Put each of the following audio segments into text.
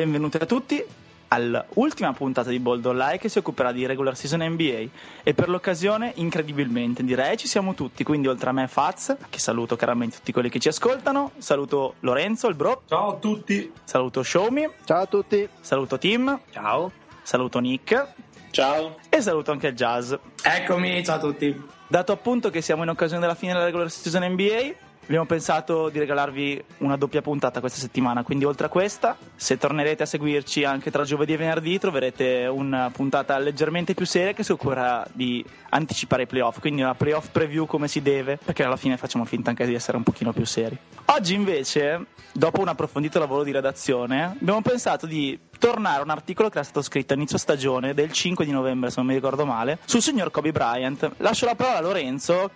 Benvenuti a tutti all'ultima puntata di Bold Online che si occuperà di regular season NBA e per l'occasione incredibilmente direi ci siamo tutti. Quindi oltre a me Faz che saluto caramente tutti quelli che ci ascoltano saluto Lorenzo il bro. Ciao a tutti. Saluto Showmi ciao a tutti. Saluto Tim. Ciao. Saluto Nick. Ciao. E saluto anche Jazz. Eccomi ciao a tutti. Dato appunto che siamo in occasione della fine della regular season NBA Abbiamo pensato di regalarvi una doppia puntata questa settimana, quindi oltre a questa, se tornerete a seguirci anche tra giovedì e venerdì, troverete una puntata leggermente più seria che si occuperà di anticipare i playoff, quindi una playoff preview come si deve, perché alla fine facciamo finta anche di essere un pochino più seri. Oggi invece, dopo un approfondito lavoro di redazione, abbiamo pensato di tornare a un articolo che era stato scritto a inizio stagione del 5 di novembre, se non mi ricordo male, sul signor Kobe Bryant. Lascio la parola a Lorenzo,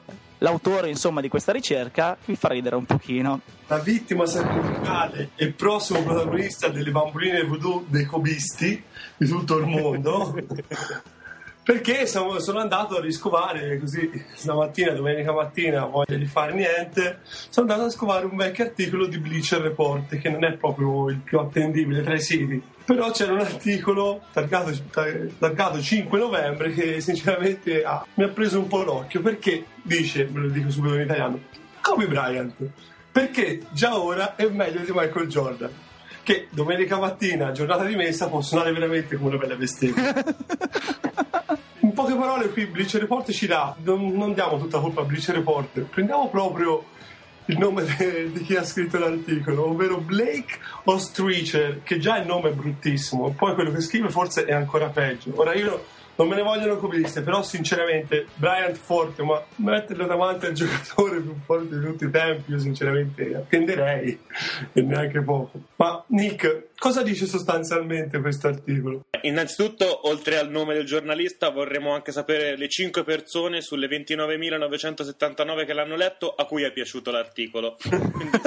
l'autore insomma di questa ricerca, vi fa ridere un pochino. La vittima sacrificale e prossimo protagonista delle bamboline voodoo dei cobisti di tutto il mondo. perché sono, sono, andato a riscovare così stamattina, domenica mattina, voglia di fare niente, sono andato a scovare un vecchio articolo di Bleacher Report che non è proprio il più attendibile tra i siti. Però c'era un articolo targato, targato 5 novembre che sinceramente ah, mi ha preso un po' l'occhio perché dice, ve lo dico subito in italiano, Kobe Bryant, perché già ora è meglio di Michael Jordan che domenica mattina, giornata di messa, può suonare veramente come una bella bestemmia. In poche parole, qui Bleacher Report ci dà, non, non diamo tutta colpa a Bleacher Report, prendiamo proprio il nome de, di chi ha scritto l'articolo, ovvero Blake Ostreacher, che già il nome è bruttissimo, poi quello che scrive forse è ancora peggio. Ora io non me ne vogliono comuniste, però sinceramente Bryant forte, ma metterlo davanti al giocatore più forte di tutti i tempi, io sinceramente attenderei e neanche poco. Ma Nick, cosa dice sostanzialmente questo articolo? Innanzitutto, oltre al nome del giornalista, vorremmo anche sapere le 5 persone sulle 29.979 che l'hanno letto a cui è piaciuto l'articolo. Quindi,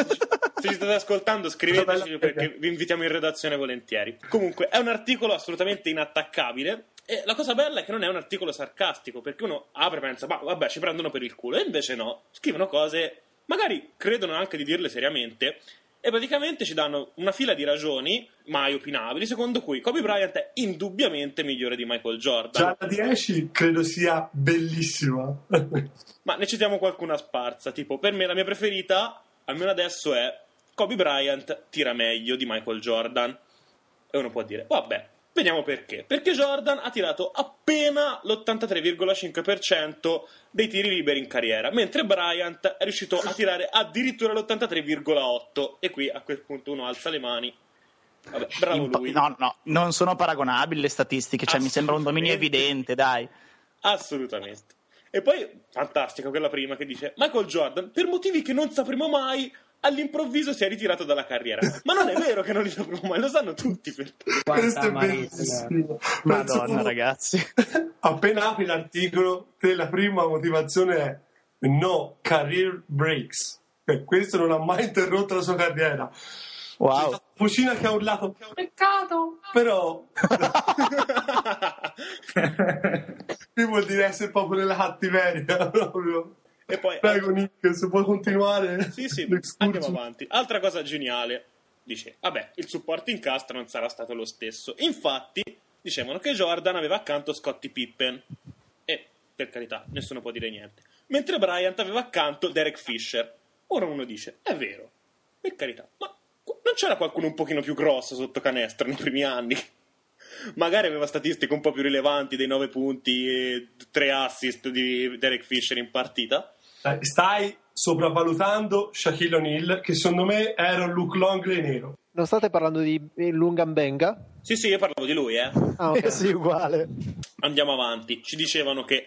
se ci state ascoltando, scriveteci perché vi invitiamo in redazione volentieri. Comunque, è un articolo assolutamente inattaccabile e la cosa bella è che non è un articolo sarcastico, perché uno apre e pensa, ma vabbè, ci prendono per il culo. E invece no, scrivono cose, magari credono anche di dirle seriamente, e praticamente ci danno una fila di ragioni mai opinabili, secondo cui Kobe Bryant è indubbiamente migliore di Michael Jordan. Già la 10 credo sia bellissima. ma ne citiamo qualcuna sparsa, tipo, per me la mia preferita, almeno adesso, è Kobe Bryant tira meglio di Michael Jordan. E uno può dire, vabbè, Vediamo perché. Perché Jordan ha tirato appena l'83,5% dei tiri liberi in carriera, mentre Bryant è riuscito a tirare addirittura l'83,8%. E qui a quel punto uno alza le mani. Vabbè, bravo lui. No, no, non sono paragonabili le statistiche, cioè mi sembra un dominio evidente, dai. Assolutamente. E poi, fantastica quella prima che dice Michael Jordan, per motivi che non sapremo mai, all'improvviso si è ritirato dalla carriera. Ma non è vero che non li sapevo mai, lo sanno tutti. Questo è bellissimo. Madonna, ragazzi. Appena apri l'articolo, la prima motivazione è no career breaks. Eh, questo non ha mai interrotto la sua carriera. Wow. Fucina che ha urlato peccato, però qui vuol dire essere proprio nella cattiveria proprio. E poi, Prego, Nick, se puoi continuare. Sì, sì, andiamo avanti. Altra cosa geniale. Dice, vabbè, il supporto in cast non sarà stato lo stesso. Infatti, dicevano che Jordan aveva accanto Scottie Pippen. E, per carità, nessuno può dire niente. Mentre Bryant aveva accanto Derek Fisher. Ora uno dice, è vero, per carità, ma non c'era qualcuno un pochino più grosso sotto canestro nei primi anni? Magari aveva statistiche un po' più rilevanti dei 9 punti e 3 assist di Derek Fisher in partita? Stai sopravvalutando Shaquille O'Neal, che secondo me era un Luke Longley nero. Non state parlando di Lungambenga? Sì, sì, io parlavo di lui, eh. Ah, okay. sì, uguale. Andiamo avanti. Ci dicevano che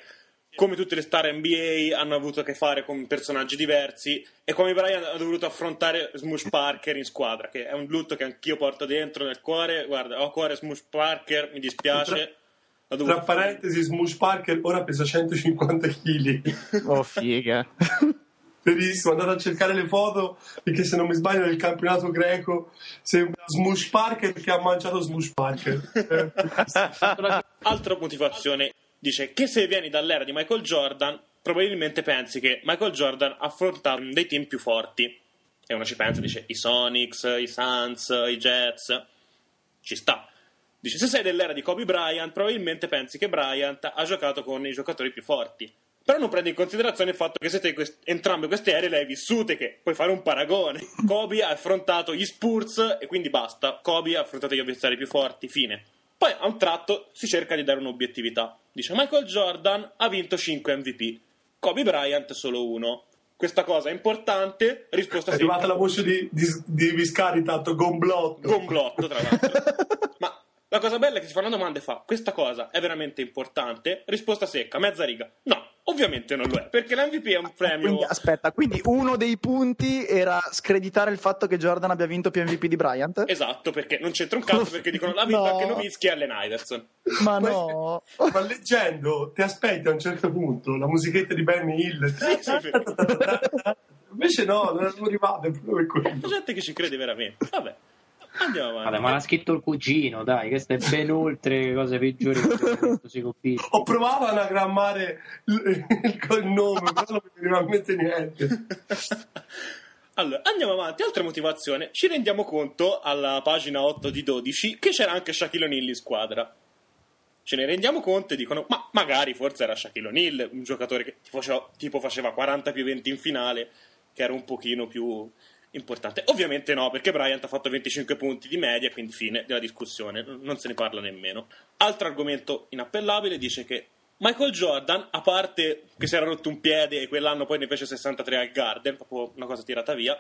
come tutte le star NBA hanno avuto a che fare con personaggi diversi e come Brian ha dovuto affrontare Smush Parker in squadra, che è un lutto che anch'io porto dentro nel cuore. Guarda, ho cuore Smush Parker, mi dispiace. Tra parentesi, Smush Parker ora pesa 150 kg. Oh, figa. Verissimo, andate a cercare le foto perché se non mi sbaglio nel campionato greco sembra Smush Parker che ha mangiato Smush Parker. Altra motivazione dice che se vieni dall'era di Michael Jordan probabilmente pensi che Michael Jordan ha affrontato dei team più forti. E uno ci pensa, dice i Sonics, i Suns, i Jets. ci sta. Dice, se sei dell'era di Kobe Bryant, probabilmente pensi che Bryant ha giocato con i giocatori più forti. Però non prendi in considerazione il fatto che siete quest- entrambe queste ere le hai vissute, che puoi fare un paragone. Kobe ha affrontato gli Spurs e quindi basta. Kobe ha affrontato gli avversari più forti, fine. Poi a un tratto si cerca di dare un'obiettività. Dice Michael Jordan ha vinto 5 MVP, Kobe Bryant solo uno. Questa cosa è importante. Risposta È arrivata la voce di, di, di Viscari, tanto gomblotto. Gomblotto, tra l'altro. Ma la cosa bella è che si fa una domanda e fa: Questa cosa è veramente importante? Risposta secca, mezza riga. No, ovviamente non lo è, perché l'MVP è un premio. Quindi, aspetta, quindi uno dei punti era screditare il fatto che Jordan abbia vinto più MVP di Bryant? Esatto, perché non c'entra un cazzo, perché dicono l'ha vinto No. anche Novitsky e Allen Iverson. Ma no. Ma leggendo, ti aspetti a un certo punto la musichetta di Benny Hill. Sì, sì, sì. Invece no, non è proprio quello. C'è gente che ci crede veramente. Vabbè, andiamo avanti. Vabbè, ma l'ha scritto il cugino, dai, questo è ben oltre le cose peggiori che sui coppisti. Ho provato ad anagrammare il, il cognome, però non mi veniva in mente niente. Allora, andiamo avanti. Altra motivazione. Ci rendiamo conto alla pagina 8 di 12 che c'era anche Shaquille O'Neal in squadra. Ce ne rendiamo conto e dicono: Ma magari forse era Shaquille O'Neal, un giocatore che tipo faceva, tipo faceva 40 più 20 in finale, che era un pochino più importante. Ovviamente no, perché Bryant ha fatto 25 punti di media, quindi fine della discussione, non se ne parla nemmeno. Altro argomento inappellabile dice che Michael Jordan, a parte che si era rotto un piede e quell'anno poi ne fece 63 al Garden, proprio una cosa tirata via,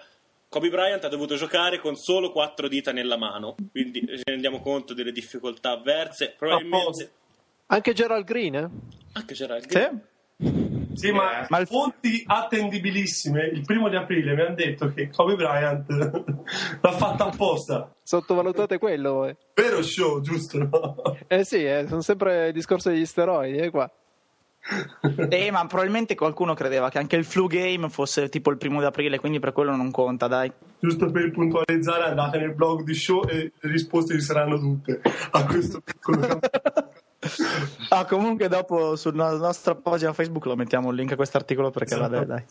Kobe Bryant ha dovuto giocare con solo quattro dita nella mano, quindi ci rendiamo conto delle difficoltà avverse. Probabilmente Anche Gerald Green, eh? anche c'era il Sì? Sì, ma, Ma il- fonti attendibilissime il primo di aprile mi hanno detto che Kobe Bryant l'ha fatta apposta. Sottovalutate quello, eh. Vero show, giusto? No? Eh sì, eh, sono sempre il discorso degli steroidi, eh, qua. Eh, ma probabilmente qualcuno credeva che anche il flu game fosse tipo il primo di aprile, quindi per quello non conta, dai. Giusto per puntualizzare, andate nel blog di show e le risposte ci saranno tutte a questo piccolo. Ah, comunque dopo sulla nostra pagina Facebook lo mettiamo il link a quest'articolo perché Esatto. vabbè, dai.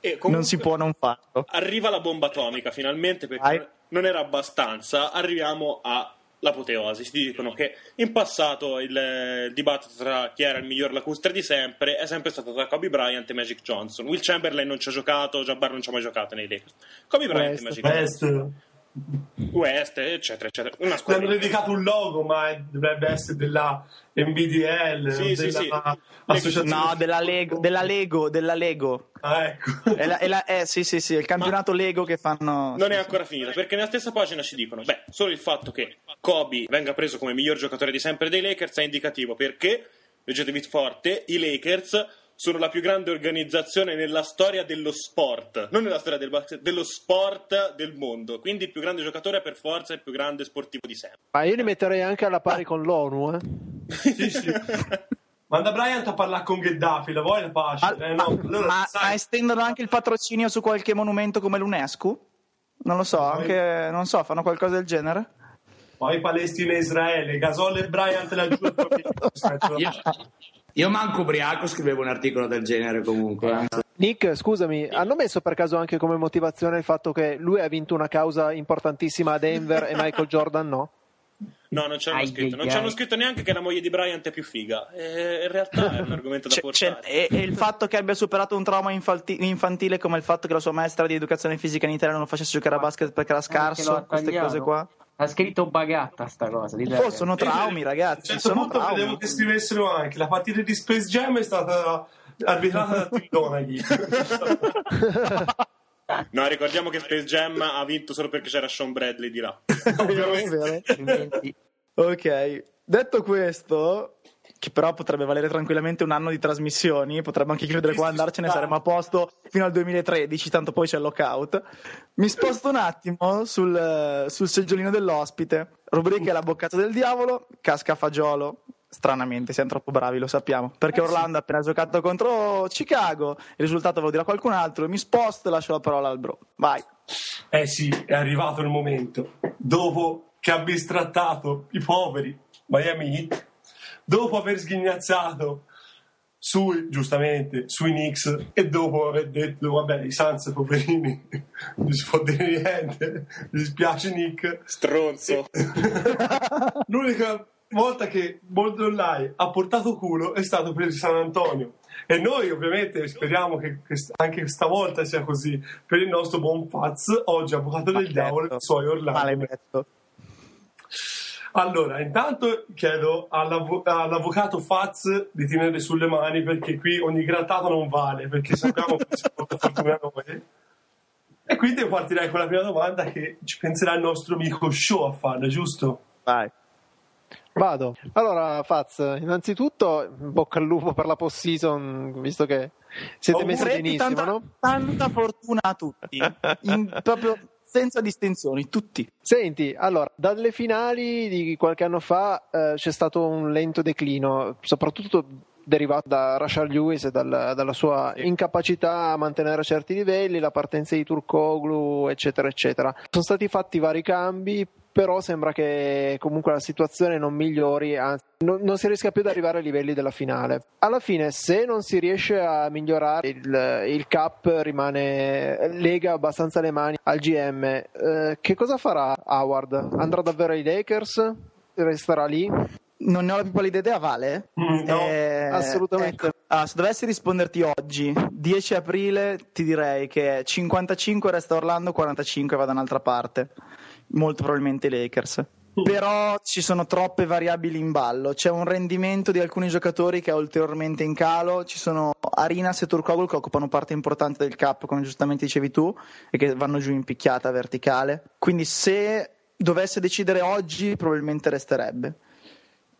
E comunque- Non si può non farlo. Arriva la bomba atomica finalmente perché Vai. non era abbastanza. Arriviamo all'apoteosi. Si dicono che in passato il, il dibattito tra chi era il miglior lacustre di sempre è sempre stato tra Kobe Bryant e Magic Johnson. Will Chamberlain non ci ha giocato, Jabbar non ci ha mai giocato nei Lakers. Kobe Bryant e Magic Johnson. West eccetera, eccetera. Una ne hanno squadra. dedicato un logo, ma è- dovrebbe essere della NBDL, Sì, della sì. associazione. No, della Lego, della Lego, della Lego. Ah, ecco. È la- è la- eh, sì, sì, sì, è il campionato Lego che fanno. Non è ancora finita perché nella stessa pagina ci dicono: beh, solo il fatto che Kobe venga preso come miglior giocatore di sempre dei Lakers è indicativo perché, leggetevi forte, i Lakers sono la più grande organizzazione nella storia dello sport, non nella storia del basket, dello sport del mondo. Quindi il più grande giocatore per forza è il più grande sportivo di sempre. Ma io li metterei anche alla pari con l'ONU, eh. Sì, sì. Manda Bryant a parlare con Gheddafi, la vuoi la pace? Ma, Eh, no, allora, ma- sai, estendono anche il patrocinio su qualche monumento come l'UNESCO? Non lo so, anche, non so, fanno qualcosa del genere? poi Palestina e Israele, Gasol e Bryant laggiù. Io, io manco ubriaco scrivevo un articolo del genere comunque. eh. Nick, scusami, hanno messo per caso anche come motivazione il fatto che lui ha vinto una causa importantissima a Denver e Michael Jordan no? No, non ci hanno scritto. Non ci hanno scritto neanche che la moglie di Bryant è più figa. E in realtà è un argomento da C'è- c'è- portare. e, e il fatto che abbia superato un trauma infalti- infantile come il fatto che la sua maestra di educazione fisica in Italia non lo facesse giocare a basket perché era scarso, queste cose qua. Ha scritto bagatta sta cosa. Oh, sono traumi, a ragazzi, un certo sono punto traumi. vedevo che scrivessero anche la partita di Space Jam è stata arbitrata da Tim Donaghy. No, ricordiamo che Space Jam ha vinto solo perché c'era Sean Bradley di là. Ok, detto questo, che però potrebbe valere tranquillamente un anno di trasmissioni, potremmo anche chiudere qua, andarcene, saremo a posto fino al 2013, tanto poi c'è il lockout. Mi sposto un attimo sul, sul seggiolino dell'ospite, rubrica La boccata del diavolo, casca a fagiolo. Stranamente, siamo troppo bravi, lo sappiamo. Perché Orlando ha appena giocato contro Chicago, il risultato ve lo dirà qualcun altro. Mi sposto e lascio la parola al bro. Vai. Eh sì, è arrivato il momento. Dopo che ha bistrattato i poveri Miami Heat, dopo aver sghignazzato sui, giustamente, sui Knicks e dopo aver detto, vabbè, i Suns, poverini, non si può dire niente, mi dispiace Nick. Stronzo. L'unica volta che Boldolai ha portato culo è stato per il San Antonio. E noi ovviamente speriamo che quest- anche stavolta sia così per il nostro buon Faz, oggi avvocato del diavolo, i suoi Orlando. Allora, intanto chiedo all'avvo- all'avvocato Faz di tenere sulle mani perché qui ogni grattato non vale, perché sappiamo che si porta fortuna a noi. E quindi io partirei con la prima domanda che ci penserà il nostro amico Show a farla, giusto? Vai. Vado. Allora, Faz, innanzitutto, in bocca al lupo per la post season, visto che siete Oh, messi benissimo, tanta, no? tanta fortuna a tutti, In- proprio senza distinzioni, tutti. Senti, allora, dalle finali di qualche anno fa eh, c'è stato un lento declino, soprattutto derivato da Rashard Lewis e dal- dalla sua incapacità a mantenere certi livelli, la partenza di Turkoglu, eccetera, eccetera. Sono stati fatti vari cambi, però sembra che comunque la situazione non migliori, anzi, non, non si riesca più ad arrivare ai livelli della finale. Alla fine, se non si riesce a migliorare, il, il cap rimane lega abbastanza le mani al GM. Eh, che cosa farà Howard? Andrà davvero ai Lakers? Resterà lì? Non ne ho la più pallida idea, Vale? Mm, no, Eh, assolutamente. ecco. Ah, se dovessi risponderti oggi, 10 aprile, ti direi che 55 resta Orlando, 45 va da un'altra parte. Molto probabilmente i Lakers. Però ci sono troppe variabili in ballo. C'è un rendimento di alcuni giocatori che è ulteriormente in calo. Ci sono Arinas e Turkoglu che occupano parte importante del cap, come giustamente dicevi tu, e che vanno giù in picchiata verticale. Quindi se dovesse decidere oggi, probabilmente resterebbe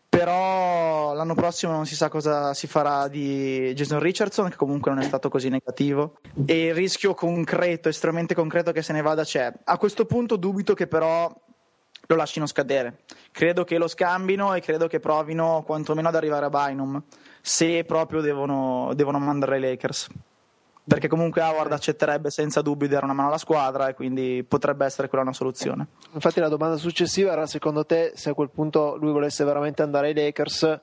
però l'anno prossimo non si sa cosa si farà di Jason Richardson che comunque non è stato così negativo e il rischio concreto, estremamente concreto che se ne vada c'è. A questo punto dubito che però lo lasciano scadere. Credo che lo scambino e credo che provino quantomeno ad arrivare a Bynum se proprio devono, devono mandare ai Lakers. Perché comunque Howard accetterebbe senza dubbio di dare una mano alla squadra e quindi potrebbe essere quella una soluzione. Infatti la domanda successiva era secondo te se a quel punto lui volesse veramente andare ai Lakers,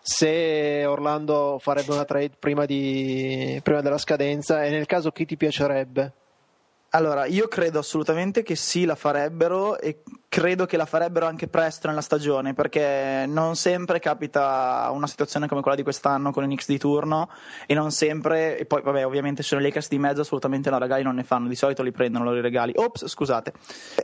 se Orlando farebbe una trade prima, di, prima della scadenza e nel caso chi ti piacerebbe? Allora, io credo assolutamente che sì, la farebbero e credo che la farebbero anche presto nella stagione perché non sempre capita una situazione come quella di quest'anno con i Knicks di turno e non sempre, e poi vabbè ovviamente sono i Lakers di mezzo, assolutamente no, regali non ne fanno, di solito li prendono loro i regali. Ops, scusate.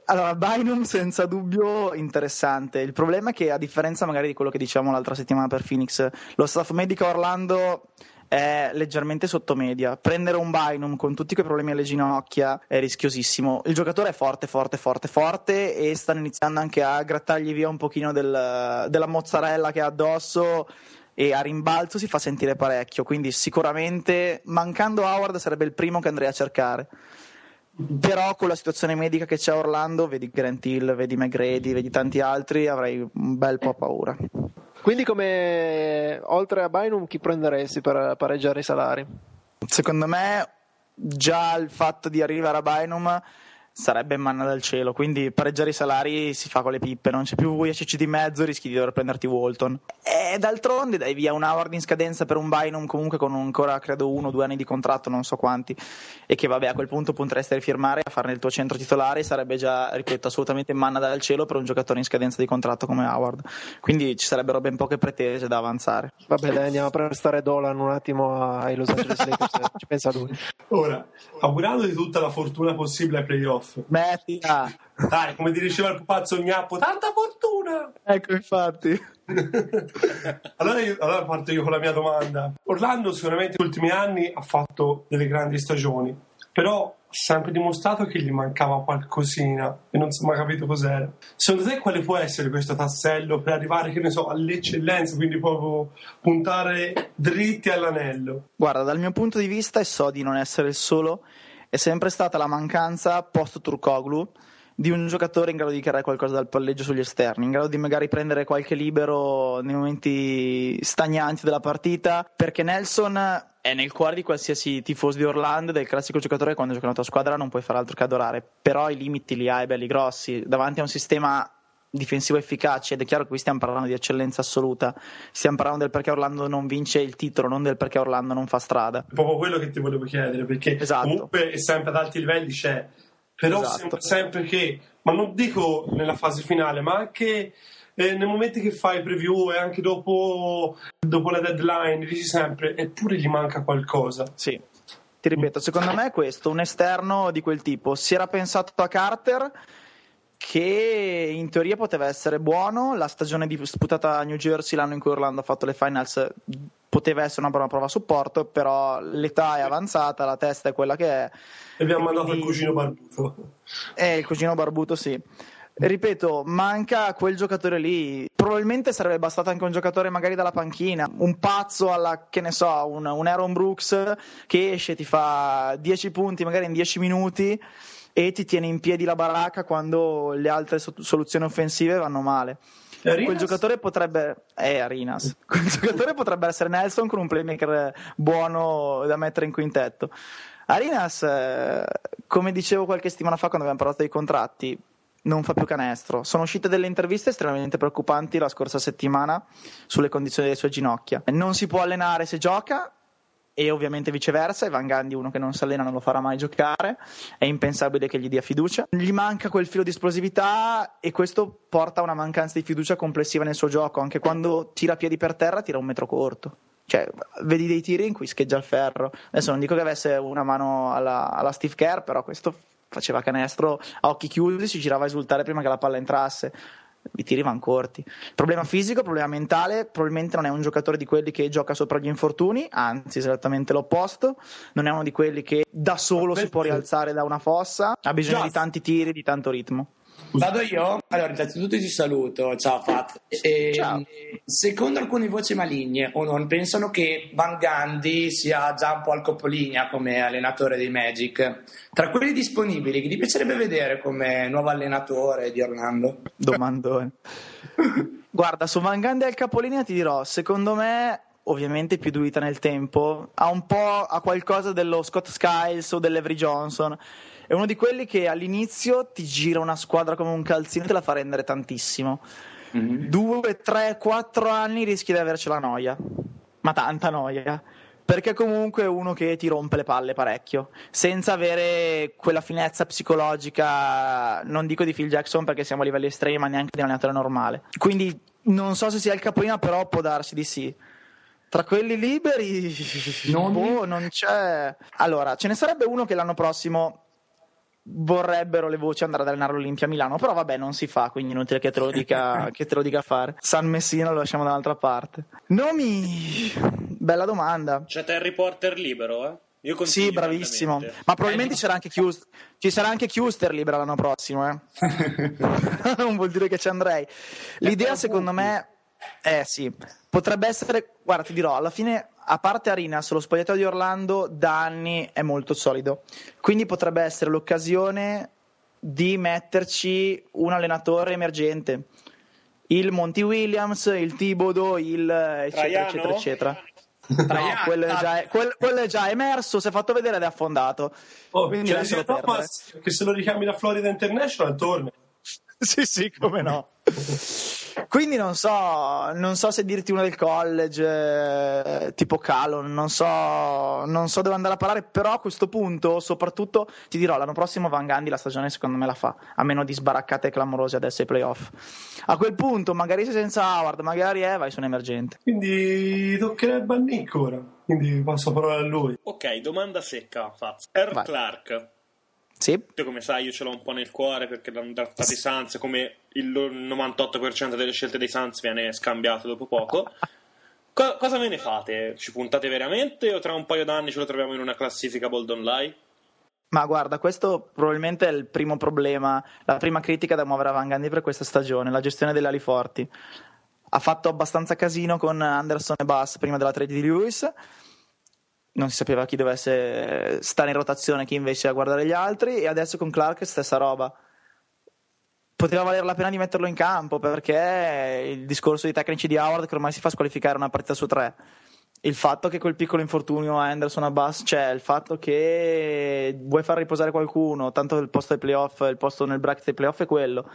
Allora, Bynum senza dubbio interessante, il problema è che a differenza magari di quello che dicevamo l'altra settimana per Phoenix, lo staff medico Orlando è leggermente sotto media. Prendere un Bynum con tutti quei problemi alle ginocchia è rischiosissimo. Il giocatore è forte, forte, forte, forte e stanno iniziando anche a grattargli via un pochino del- della mozzarella che ha addosso e a rimbalzo si fa sentire parecchio. Quindi sicuramente mancando Howard sarebbe il primo che andrei a cercare. Però con la situazione medica che c'è a Orlando, vedi Grant Hill, vedi McGrady, vedi tanti altri, avrei un bel po' paura. Quindi come oltre a Bynum chi prenderesti per pareggiare i salari? Secondo me già il fatto di arrivare a Bynum sarebbe manna dal cielo, quindi pareggiare i salari si fa con le pippe, non c'è più VICC di mezzo, rischi di dover prenderti Walton. E d'altronde dai via un Howard in scadenza per un Bynum comunque con ancora credo uno o due anni di contratto, non so quanti, e che vabbè a quel punto potresti rifirmare a farne il tuo centro titolare, sarebbe già, ripeto, assolutamente manna dal cielo per un giocatore in scadenza di contratto come Howard. Quindi ci sarebbero ben poche pretese da avanzare. Vabbè, dai, andiamo a prestare Dolan un attimo ai Los Angeles Lakers, ci pensa lui. Ora, augurandoti tutta la fortuna possibile ai playoff. Mettila! Dai, come ti diceva il pupazzo Gnappo, tanta fortuna! Ecco infatti. allora, io- allora parto io con la mia domanda. Orlando sicuramente negli ultimi anni ha fatto delle grandi stagioni, però ha sempre dimostrato che gli mancava qualcosina e non si è mai capito cos'era. Secondo te quale può essere questo tassello per arrivare, che ne so, all'eccellenza, quindi proprio puntare dritti all'anello? Guarda, dal mio punto di vista, e so di non essere il solo, è sempre stata la mancanza post Turkoglu di un giocatore in grado di creare qualcosa dal palleggio sugli esterni, in grado di magari prendere qualche libero nei momenti stagnanti della partita, perché Nelson è nel cuore di qualsiasi tifoso di Orlando il classico giocatore che quando gioca nella tua squadra non puoi fare altro che adorare, però i limiti li ha, i belli grossi, davanti a un sistema difensivo efficace ed è chiaro che qui stiamo parlando di eccellenza assoluta stiamo parlando del perché Orlando non vince il titolo non del perché Orlando non fa strada È proprio quello che ti volevo chiedere, perché Esatto. comunque è sempre ad alti livelli c'è, però Esatto. sembra sempre che, ma non dico nella fase finale, ma anche eh, nei momenti che fai preview e anche dopo, dopo la deadline, dici sempre, eppure gli manca qualcosa. sì ti ripeto secondo me è questo un esterno di quel tipo si era pensato a Carter che in teoria poteva essere buono la stagione di- disputata a New Jersey l'anno in cui Orlando ha fatto le finals poteva essere una buona prova a supporto però l'età è avanzata la testa è quella che è E abbiamo E mandato quindi- il cugino barbuto. Eh, il cugino barbuto, sì. Ripeto, manca quel giocatore lì. Probabilmente sarebbe bastato anche un giocatore magari dalla panchina, un pazzo alla, che ne so, un, un Aaron Brooks che esce, ti fa 10 punti magari in 10 minuti e ti tiene in piedi la baracca quando le altre so- soluzioni offensive vanno male. Arinas? Quel giocatore potrebbe. Eh, Arinas. Quel giocatore potrebbe essere Nelson con un playmaker buono da mettere in quintetto. Arinas, eh, come dicevo qualche settimana fa quando abbiamo parlato dei contratti, non fa più canestro. Sono uscite delle interviste estremamente preoccupanti la scorsa settimana sulle condizioni delle sue ginocchia. Non si può allenare se gioca. E ovviamente viceversa, e Van Gandhi, uno che non si allena, non lo farà mai giocare. È impensabile che gli dia fiducia. Gli manca quel filo di esplosività e questo porta a una mancanza di fiducia complessiva nel suo gioco. Anche quando tira piedi per terra, tira un metro corto. Cioè, vedi dei tiri in cui scheggia il ferro. Adesso non dico che avesse una mano alla, alla Steve Kerr, però questo faceva canestro a occhi chiusi, si girava a esultare prima che la palla entrasse. I tiri van corti. Problema fisico, problema mentale, probabilmente non è un giocatore di quelli che gioca sopra gli infortuni, anzi esattamente l'opposto, non è uno di quelli che da solo si può rialzare da una fossa, ha bisogno Già. di tanti tiri, di tanto ritmo. Vado io? Allora, innanzitutto ti saluto, ciao Fat. E, Ciao. Secondo alcune voci maligne o non, pensano che Van Gandhi sia già un po' al capolinea come allenatore dei Magic. Tra quelli disponibili, chi ti piacerebbe vedere come nuovo allenatore di Orlando? Domandone. Guarda, su Van Gundy al capolinea ti dirò, secondo me, ovviamente più diluita nel tempo, ha un po' ha qualcosa dello Scott Skiles o dell'Every Johnson. È uno di quelli che all'inizio ti gira una squadra come un calzino e te la fa rendere tantissimo. Due, tre, quattro anni rischi di averci la noia, ma tanta noia. Perché comunque è uno che ti rompe le palle parecchio, senza avere quella finezza psicologica, non dico di Phil Jackson perché siamo a livelli estremi, ma neanche di un allenatore normale. Quindi non so se sia il capolino, però può darsi di sì. Tra quelli liberi, Nomi? boh, non c'è. Allora, ce ne sarebbe uno che l'anno prossimo vorrebbero le voci andare ad allenare l'Olimpia a Milano, però vabbè, non si fa, quindi inutile che te lo dica, che te lo dica fare. San Messina lo lasciamo dall'altra parte. Nomi, bella domanda. C'è Terry Porter libero, eh? Io Sì, bravissimo. Ma probabilmente c'era anche Chius- ci sarà anche Chiuster libera l'anno prossimo, eh. non vuol dire che ci andrei. L'idea, secondo me, eh sì, potrebbe essere. Guarda, ti dirò, alla fine, a parte Arinas, lo spogliatoio di Orlando da anni è molto solido. Quindi potrebbe essere l'occasione di metterci un allenatore emergente. Il Monty Williams, il Thibodeau, il eccetera, Traiano? eccetera, eccetera. No, quello è, già, quello- quello è già emerso, si è fatto vedere ed è affondato. Oh, Quindi perdere. Thomas che se lo richiami da Florida International torna. sì, sì, come no. Quindi non so, non so se dirti uno del college, eh, tipo Calon, non so, non so dove andare a parare, però a questo punto, soprattutto, ti dirò, l'anno prossimo Van Gandhi la stagione secondo me la fa, a meno di sbaraccate clamorose adesso ai playoff. A quel punto, magari sei senza Howard, magari è, vai su un emergente. Quindi toccherebbe a Nick ora. Quindi passo la parola a lui. Ok, domanda secca, Faz. R. Vai. Clark. Sì? Io, come sai, io ce l'ho un po' nel cuore perché l'hanno draftati i Suns, come il 98% delle scelte dei Suns viene scambiato dopo poco. Co- cosa ve ne fate? Ci puntate veramente o tra un paio d'anni ce lo troviamo in una classifica bold online? Ma guarda, questo probabilmente è il primo problema, la prima critica da muovere a Van Gandhi per questa stagione, la gestione delle ali forti. Ha fatto abbastanza casino con Anderson e Bass prima della trade di Lewis, non si sapeva chi dovesse stare in rotazione, chi invece a guardare gli altri, e adesso con Clark stessa roba. Poteva valere la pena di metterlo in campo perché il discorso di tecnici di Howard che ormai si fa squalificare una partita su tre il fatto che quel piccolo infortunio a Anderson a Bass c'è, il fatto che vuoi far riposare qualcuno, tanto il posto ai playoff, il posto nel bracket dei playoff è quello.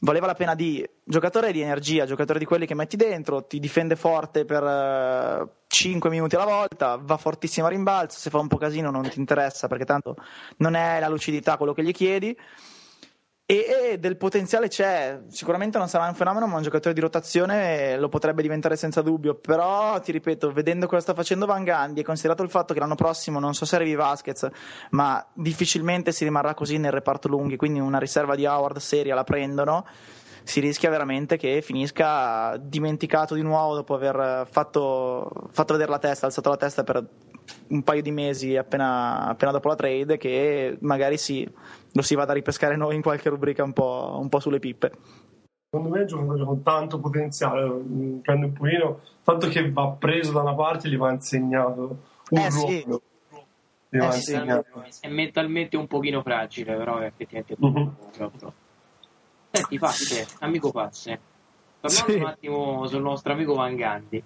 Valeva la pena di giocatore di energia, giocatore di quelli che metti dentro, ti difende forte per uh, 5 minuti alla volta, va fortissimo a rimbalzo, se fa un po' casino non ti interessa perché tanto non è la lucidità quello che gli chiedi e, e, del potenziale c'è, sicuramente non sarà un fenomeno, ma un giocatore di rotazione lo potrebbe diventare senza dubbio. Però ti ripeto, vedendo cosa sta facendo Van Gandhi e considerato il fatto che l'anno prossimo non so se arrivi Vasquez, ma difficilmente si rimarrà così nel reparto lunghi, quindi una riserva di Howard seria la prendono. Si rischia veramente che finisca dimenticato di nuovo dopo aver fatto, fatto vedere la testa, alzato la testa per un paio di mesi appena, appena dopo la trade, che magari si lo si vada a ripescare noi in qualche rubrica un po', un po sulle pippe. Secondo me è un giocatore con tanto potenziale, mm, prende un pochino, tanto che va preso da una parte e gli va insegnato un eh, ruolo. Sì. Gli va eh, insegnato. Sì, è mentalmente un pochino fragile, però è effettivamente uh-huh. proprio. Senti, Pazze, amico Pazze, parlando sì. un attimo sul nostro amico Van Gandhi.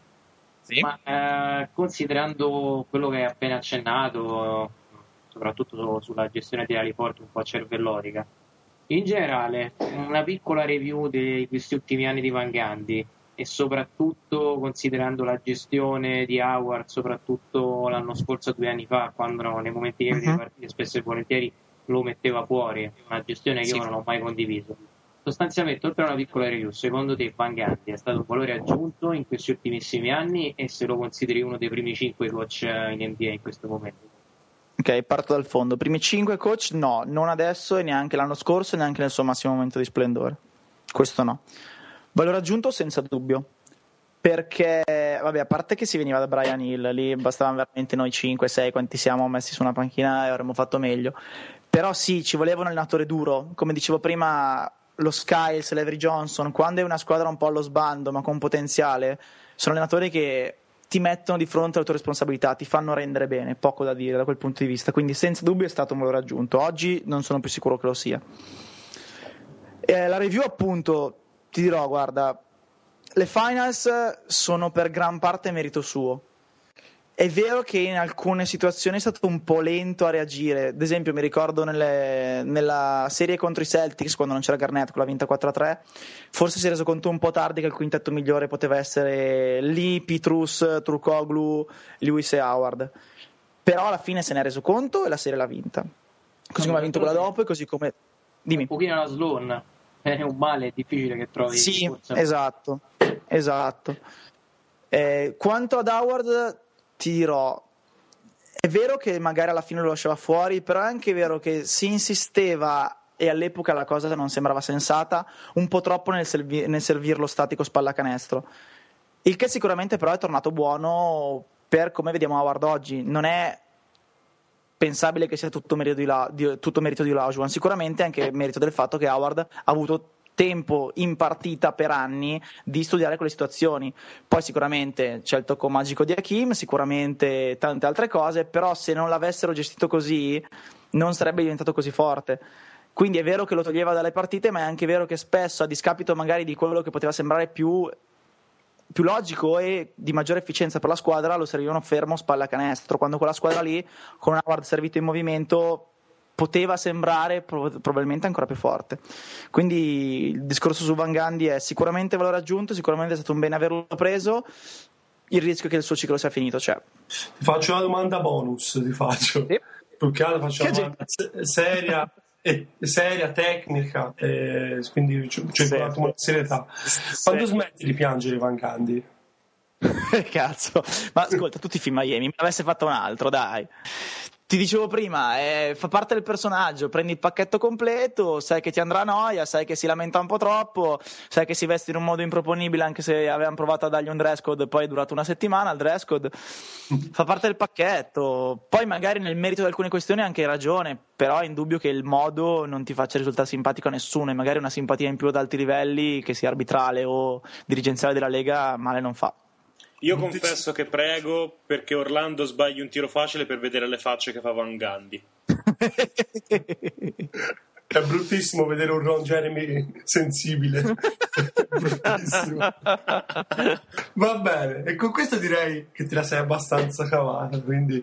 Sì. Ma eh, considerando quello che hai appena accennato, soprattutto sulla gestione dei aeroporti un po' cervellotica. In generale, una piccola review di questi ultimi anni di Van Gandhi e soprattutto considerando la gestione di Howard, soprattutto l'anno scorso, due anni fa, quando nei momenti uh-huh. di partite spesso e volentieri lo metteva fuori, una gestione che sì. io non ho mai condiviso. Sostanzialmente, oltre a una piccola review, secondo te Van Gandhi è stato un valore aggiunto in questi ultimissimi anni e se lo consideri uno dei primi cinque coach in NBA in questo momento? Ok, parto dal fondo. Primi 5 coach? No, non adesso e neanche l'anno scorso neanche nel suo massimo momento di splendore. Questo no. Valore aggiunto senza dubbio. Perché, vabbè, a parte che si veniva da Brian Hill, lì bastavamo veramente noi 5, 6, quanti siamo messi su una panchina e avremmo fatto meglio. Però sì, ci voleva un allenatore duro. Come dicevo prima, lo Skiles, l'Every Johnson, quando è una squadra un po' allo sbando ma con potenziale, sono allenatori che ti mettono di fronte alle tue responsabilità, ti fanno rendere bene, poco da dire da quel punto di vista, quindi senza dubbio è stato un valore aggiunto. Oggi non sono più sicuro che lo sia. Eh, la review appunto, ti dirò, guarda, le finals sono per gran parte merito suo è vero che in alcune situazioni è stato un po' lento a reagire. Ad esempio, mi ricordo nelle, nella serie contro i Celtics, quando non c'era Garnett, con la vinta 4-3, forse si è reso conto un po' tardi che il quintetto migliore poteva essere Lee, Petrus, Trucoglu, Lewis e Howard. Però alla fine se ne è reso conto e la serie l'ha vinta. Così come ha vinto quella dopo e così come... Dimmi. Un pochino la Sloan. È un male, è difficile che trovi. Sì, esatto. Esatto. Eh, quanto ad Howard ti dirò, è vero che magari alla fine lo lasciava fuori, però è anche vero che si insisteva e all'epoca la cosa non sembrava sensata, un po' troppo nel, servi- nel servirlo statico spallacanestro. Il che sicuramente però è tornato buono per come vediamo Howard oggi. Non è pensabile che sia tutto merito di, La- di, tutto merito di Lajuan, sicuramente anche merito del fatto che Howard ha avuto tempo in partita per anni di studiare quelle situazioni. Poi sicuramente c'è il tocco magico di Hakim, sicuramente tante altre cose, però se non l'avessero gestito così non sarebbe diventato così forte. Quindi è vero che lo toglieva dalle partite, ma è anche vero che spesso, a discapito magari di quello che poteva sembrare più, più logico e di maggiore efficienza per la squadra, lo servivano fermo spalla canestro. Quando quella squadra lì, con Howard servito in movimento, poteva sembrare probabilmente ancora più forte. Quindi il discorso su Van Gandhi è sicuramente valore aggiunto, sicuramente è stato un bene averlo preso. Il rischio che il suo ciclo sia finito c'è. Ti faccio una domanda bonus, ti faccio. Sì. Più che altro faccio una domanda seria, e, seria, tecnica, e quindi c'è sì. una serietà. Quando smetti di piangere Van Gandhi? Cazzo, ma ascolta, tutti i film Miami, me l'avesse fatto un altro, dai ti dicevo prima, eh, fa parte del personaggio, prendi il pacchetto completo, sai che ti andrà a noia, sai che si lamenta un po' troppo, sai che si veste in un modo improponibile anche se avevamo provato a dargli un dress code e poi è durato una settimana il dress code, fa parte del pacchetto. Poi magari nel merito di alcune questioni hai anche ragione, però è indubbio che il modo non ti faccia risultare simpatico a nessuno e magari una simpatia in più ad alti livelli, che sia arbitrale o dirigenziale della Lega, male non fa. Io confesso che prego perché Orlando sbagli un tiro facile per vedere le facce che fa Van Gandhi. È bruttissimo vedere un Ron Jeremy sensibile. bruttissimo. Va bene, e con questo direi che te la sei abbastanza cavata, quindi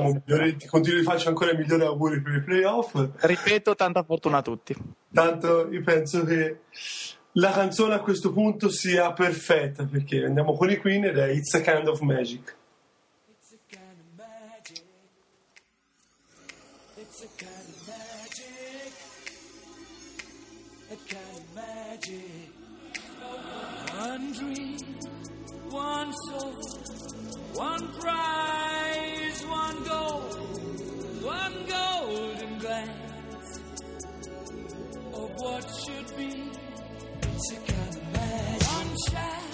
migliori, ti continuo di faccio ancora i migliori auguri per i playoff. Ripeto, tanta fortuna a tutti. Tanto io penso che la canzone a questo punto sia perfetta perché andiamo con i Queen ed è It's a Kind of Magic. One dream, one soul, one prize, one goal, one golden glance of what should be. One shaft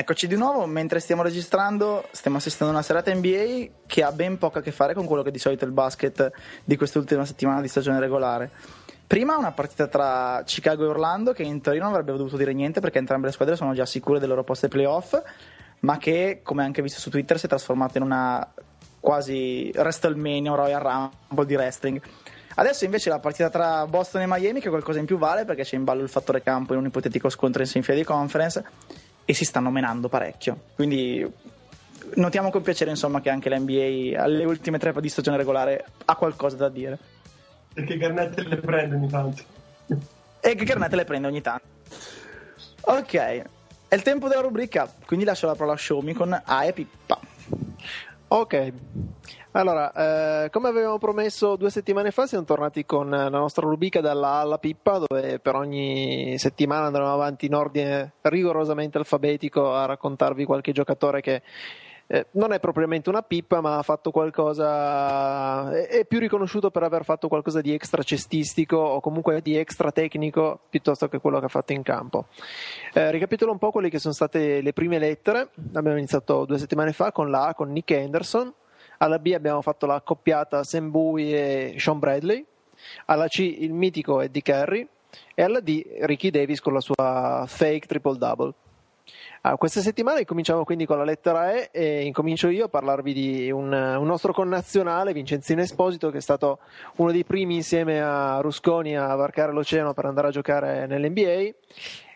Eccoci di nuovo, mentre stiamo registrando stiamo assistendo a una serata NBA che ha ben poco a che fare con quello che di solito è il basket di quest'ultima settimana di stagione regolare. Prima una partita tra Chicago e Orlando che in teoria non avrebbe dovuto dire niente perché entrambe le squadre sono già sicure del loro posto ai playoff, ma che come anche visto su Twitter si è trasformata in una quasi WrestleMania, Royal Rumble di wrestling. Adesso invece la partita tra Boston e Miami che qualcosa in più vale perché c'è in ballo il fattore campo in un ipotetico scontro in semifinale di conference e si stanno menando parecchio. Quindi notiamo con piacere insomma che anche l'NBA alle ultime tre di stagione regolare ha qualcosa da dire. Perché Garnett le prende ogni tanto. E che Garnett le prende ogni tanto. Ok, è il tempo della rubrica, quindi lascio la parola a Xiaomi con A e Pippa. Ok, allora, eh, come avevamo promesso due settimane fa, siamo tornati con la nostra rubrica dalla A alla Pippa, dove per ogni settimana andremo avanti in ordine rigorosamente alfabetico a raccontarvi qualche giocatore che eh, non è propriamente una pippa, ma ha fatto qualcosa. È, è più riconosciuto per aver fatto qualcosa di extra cestistico o comunque di extra tecnico piuttosto che quello che ha fatto in campo. Eh, ricapitolo un po' quelle che sono state le prime lettere. Abbiamo iniziato due settimane fa con la A con Nick Anderson. Alla B abbiamo fatto la accoppiata Sam Bowie e Sean Bradley. Alla C il mitico Eddie Carey. E alla D Ricky Davis con la sua fake triple double. Ah, questa settimana incominciamo quindi con la lettera E e incomincio io a parlarvi di un, un nostro connazionale, Vincenzino Esposito, che è stato uno dei primi insieme a Rusconi a varcare l'oceano per andare a giocare nell'NBA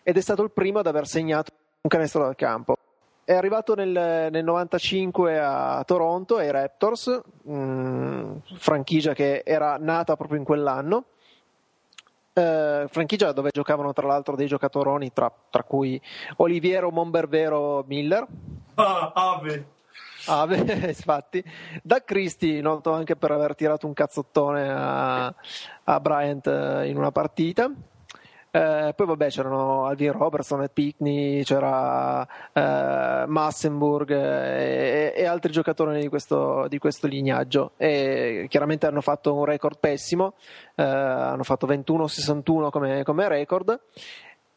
ed è stato il primo ad aver segnato un canestro dal campo. È arrivato nel, nel 95 a Toronto ai Raptors, mh, franchigia che era nata proprio in quell'anno. Eh, franchigia dove giocavano tra l'altro dei giocatoroni tra, tra cui Oliviero Monbervero Miller. Ah, Ave. Beh, infatti. Da Christie noto anche per aver tirato un cazzottone a, a Bryant eh, in una partita Eh, poi vabbè c'erano Alvin Robertson e Pickney c'era eh, Massenburg eh, e, e altri giocatori di questo, di questo lignaggio. E chiaramente hanno fatto un record pessimo eh, hanno fatto 21-61 come, come record.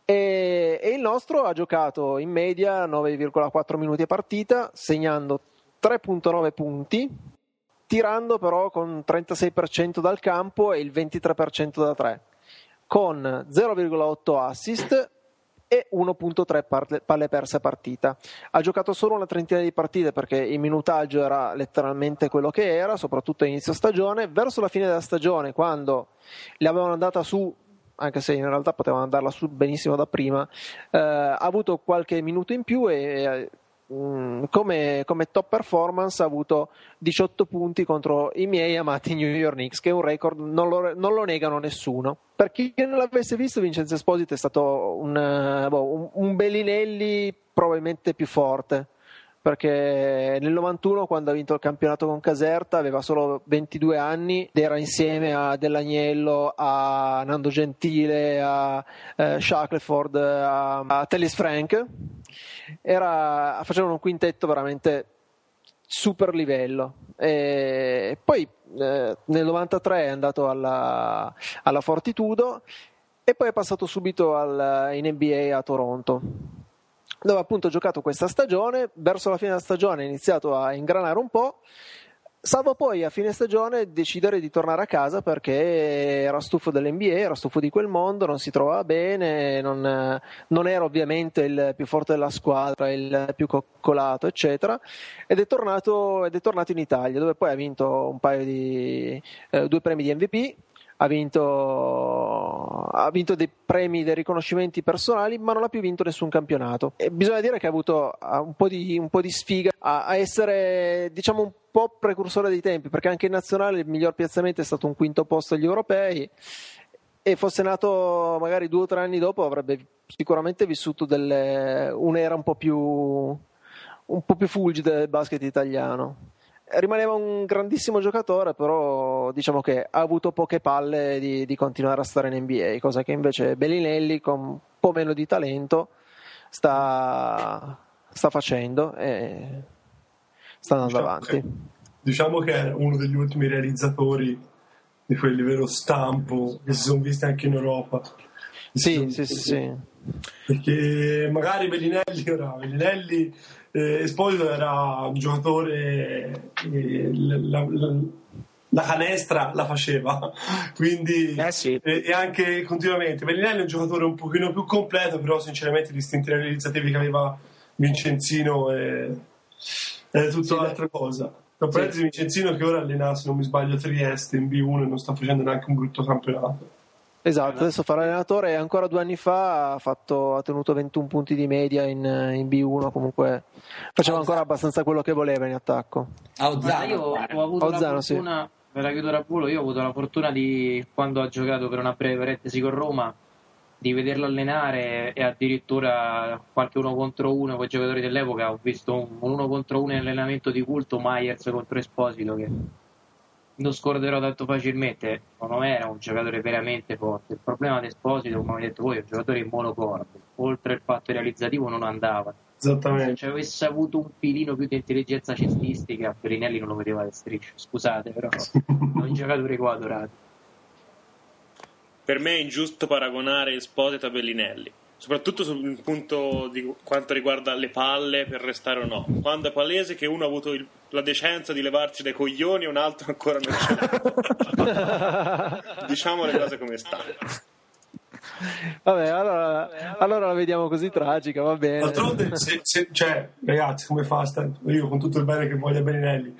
E, e il nostro ha giocato in media 9,4 minuti a partita, segnando 3,9 punti, tirando però con 36% dal campo e il 23% da 3, con 0,8 assist e 1.3 par- palle perse a partita. Ha giocato solo una trentina di partite perché il minutaggio era letteralmente quello che era, soprattutto a inizio stagione. Verso la fine della stagione, quando le avevano andata su, anche se in realtà potevano andarla su benissimo da prima, eh, ha avuto qualche minuto in più e mm, come, come top performance ha avuto 18 punti contro i miei amati New York Knicks, che è un record, non lo, non lo negano nessuno. Per chi non l'avesse visto, Vincenzo Esposito è stato un, eh, boh, un, un Bellinelli probabilmente più forte perché nel 91 quando ha vinto il campionato con Caserta aveva solo 22 anni ed era insieme a Dell'Agnello, a Nando Gentile, a eh, Shackleford, a, a Tellis Frank. Era, facevano un quintetto veramente super livello. E poi eh, nel 93 è andato alla, alla Fortitudo e poi è passato subito al, in NBA a Toronto dove appunto ha giocato questa stagione, verso la fine della stagione ha iniziato a ingranare un po', salvo poi a fine stagione decidere di tornare a casa perché era stufo dell'NBA, era stufo di quel mondo, non si trovava bene, non, non era ovviamente il più forte della squadra, il più coccolato, eccetera, ed è tornato, ed è tornato in Italia, dove poi ha vinto un paio di eh, due premi di MVP ha vinto, ha vinto dei premi, dei riconoscimenti personali, ma non ha più vinto nessun campionato. E bisogna dire che ha avuto un, po di, un po' di sfiga a, a essere, diciamo, un po' precursore dei tempi, perché anche in nazionale il miglior piazzamento è stato un quinto posto agli europei e fosse nato magari due o tre anni dopo avrebbe sicuramente vissuto delle, un'era un po' più un po' più fulgida del basket italiano rimaneva un grandissimo giocatore, però diciamo che ha avuto poche palle di, di, continuare a stare in NBA, cosa che invece Bellinelli con un po' meno di talento sta, sta facendo e sta andando Diciamo avanti. che- diciamo che è uno degli ultimi realizzatori di quelli vero stampo che si sono visti anche in Europa. Sì, sì, sì, sì. Perché magari Bellinelli era Bellinelli, eh, Esposito era un giocatore, eh, la, la- la canestra la faceva, quindi Eh sì. e, e anche continuamente. Bellinelli è un giocatore un pochino più completo, però sinceramente gli istinti realizzativi che aveva Vincenzino è, è tutta un'altra cosa. Tra parentesi, Vincenzino che ora allena, se non mi sbaglio, Trieste in B1 e non sta facendo neanche un brutto campionato. Esatto, adesso fa l'allenatore e ancora due anni fa ha, fatto- ha tenuto 21 punti di media in, in B1, comunque faceva ancora abbastanza quello che voleva in attacco. A Ozzano, io ho avuto Ozzano, la sì. fortuna, per la a volo, io ho avuto la fortuna di, quando ho giocato per una breve parentesi con Roma, di vederlo allenare e addirittura qualche uno contro uno con i giocatori dell'epoca. Ho visto un, un uno contro uno in allenamento di culto, Myers contro Esposito, che non scorderò tanto facilmente. Secondo me era un giocatore veramente forte. Il problema di Esposito, come avete detto voi, è un giocatore in monocorde. Oltre il fatto realizzativo non andava. Esattamente. Se avesse avuto un filino più di intelligenza cestistica, Bellinelli non lo vedeva alle strisce. Scusate, però è un giocatore ho adorato. Per me è ingiusto paragonare Esposito a Bellinelli, soprattutto sul punto di quanto riguarda le palle per restare o no. Quando è palese che uno ha avuto il- la decenza di levarci dai coglioni e un altro ancora non ce l'ha. diciamo le cose come stanno. Vabbè, allora, allora la vediamo così tragica, va bene. D'altronde, se, se- cioè, ragazzi, come fa? sta- Io con tutto il bene che voglio a Beninelli,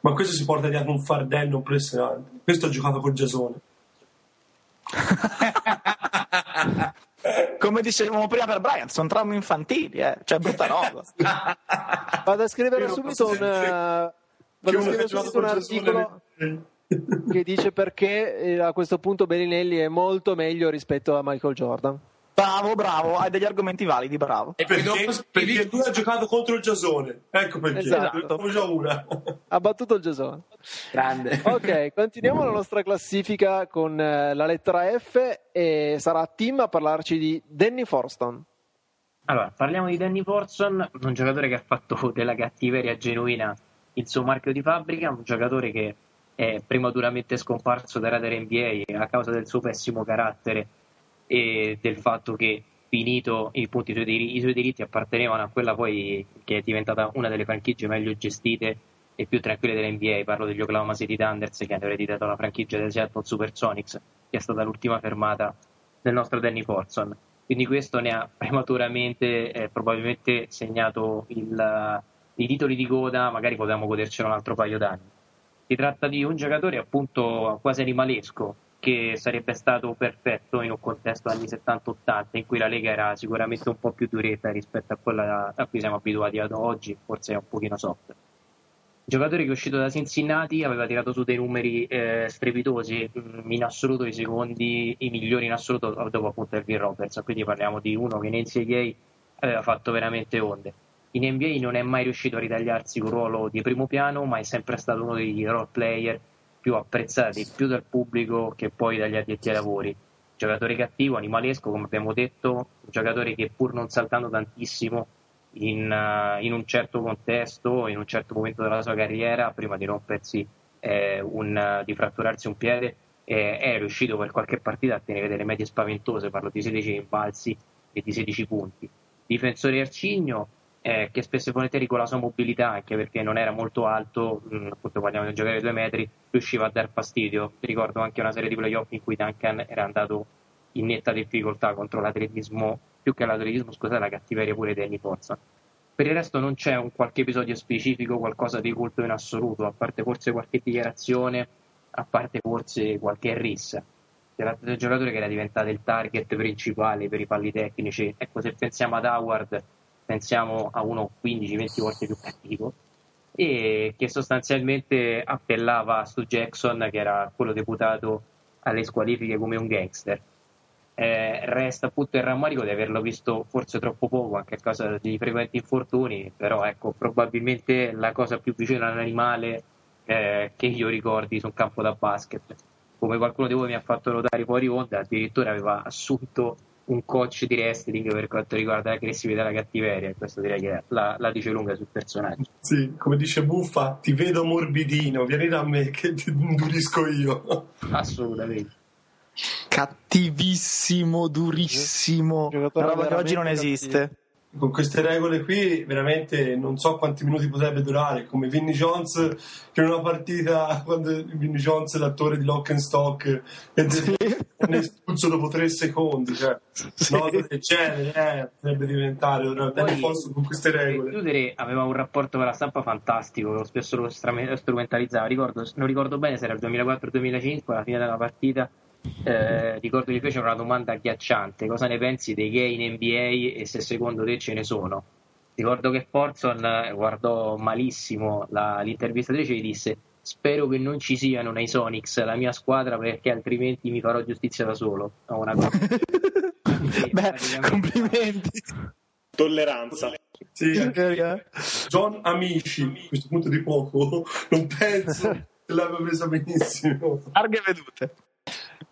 ma questo si porta dietro un fardello impressionante. Questo ha giocato col Giasone. Come dicevamo prima per Bryant, sono traumi infantili, eh. cioè brutta roba. Vado a scrivere subito un, vado a scrivere subito un col articolo che dice perché eh, a questo punto Bellinelli è molto meglio rispetto a Michael Jordan. Bravo, bravo, hai degli argomenti validi, bravo. E Perché, perché lui ha giocato contro il Giasone. Ecco perché. Esatto. Già una. Ha battuto il Gesone. grande. Ok, continuiamo la nostra classifica con eh, la lettera F e sarà Tim a parlarci di Danny Forston. Allora, parliamo di Danny Forson, un giocatore che ha fatto della cattiveria genuina il suo marchio di fabbrica, un giocatore che è prematuramente scomparso dai radar NBA a causa del suo pessimo carattere e del fatto che finito i, punti, i, suoi diritti, i suoi diritti appartenevano a quella poi che è diventata una delle franchigie meglio gestite e più tranquille dell'NBA. Parlo degli Oklahoma City Thunders che hanno ereditato la franchigia dei Seattle Supersonics, che è stata l'ultima fermata del nostro Danny Forson. Quindi questo ne ha prematuramente eh, probabilmente segnato il, i titoli di coda, magari potevamo godercelo un altro paio d'anni. Si tratta di un giocatore appunto quasi animalesco, che sarebbe stato perfetto in un contesto anni 70-80 in cui la Lega era sicuramente un po' più duretta rispetto a quella a cui siamo abituati ad oggi, forse è un pochino soft. Giocatore che è uscito da Cincinnati aveva tirato su dei numeri eh, strepitosi, mh, in assoluto i secondi, i migliori in assoluto dopo appunto Elvin Roberts, quindi parliamo di uno che in NCAA aveva fatto veramente onde. In NBA non è mai riuscito a ritagliarsi un ruolo di primo piano, ma è sempre stato uno dei role player più apprezzati più dal pubblico che poi dagli addetti ai lavori. Giocatore cattivo, animalesco, come abbiamo detto, un giocatore che pur non saltando tantissimo in, uh, in un certo contesto, in un certo momento della sua carriera, prima di rompersi, eh, un, uh, di fratturarsi un piede, eh, è riuscito per qualche partita a tenere delle medie spaventose, parlo di 16 rimbalzi e di 16 punti. Difensore arcigno, eh, che spesso e volentieri con la sua mobilità, anche perché non era molto alto, mh, appunto parliamo di un giocatore di due metri, riusciva a dar fastidio. Ricordo anche una serie di playoff in cui Duncan era andato in netta difficoltà contro l'atletismo, più che l'atletismo, scusate, la cattiveria pure di Danny Forza. Per il resto non c'è un qualche episodio specifico, qualcosa di culto in assoluto, a parte forse qualche dichiarazione, a parte forse qualche rissa. Di un giocatore che era diventato il target principale per i falli tecnici. Ecco, se pensiamo ad Howard, pensiamo a uno 15-20 volte più cattivo e che sostanzialmente appellava Stu Jackson che era quello deputato alle squalifiche come un gangster. Eh, resta appunto il rammarico di averlo visto forse troppo poco anche a causa di frequenti infortuni però ecco probabilmente la cosa più vicina all'animale eh, che io ricordi su un campo da basket. Come qualcuno di voi mi ha fatto notare fuori onda addirittura aveva assunto un coach di wrestling per quanto riguarda l'aggressività e la cattiveria. Questo direi che la, la dice lunga sul personaggio. Sì, come dice Buffa, ti vedo morbidino, vieni da me che ti indurisco io. Assolutamente. Cattivissimo, durissimo. Una roba che oggi non esiste. Con queste regole qui, veramente non so quanti minuti potrebbe durare. Come Vinnie Jones, che in una partita, quando Vinnie Jones, l'attore di Lock and Stock, è espulso dopo tre secondi. Cioè, Sì. cosa del genere, eh, potrebbe diventare Poi- Forson con queste regole. Chiudere aveva un rapporto con la stampa fantastico, spesso lo strumentalizzava. Ricordo, non ricordo bene se era il 2004-2005, alla fine della partita. Eh, ricordo gli fece una domanda agghiacciante: cosa ne pensi dei gay in NBA e se secondo te ce ne sono? Ricordo che Forson eh, guardò malissimo la- l'intervistatrice e gli disse: Spero che non ci siano nei Sonics la mia squadra perché altrimenti mi farò giustizia da solo. O una cosa. Beh, complimenti. Tolleranza. Sì, John Amici, a questo punto di poco, non penso che l'abbia presa benissimo. Larghe vedute.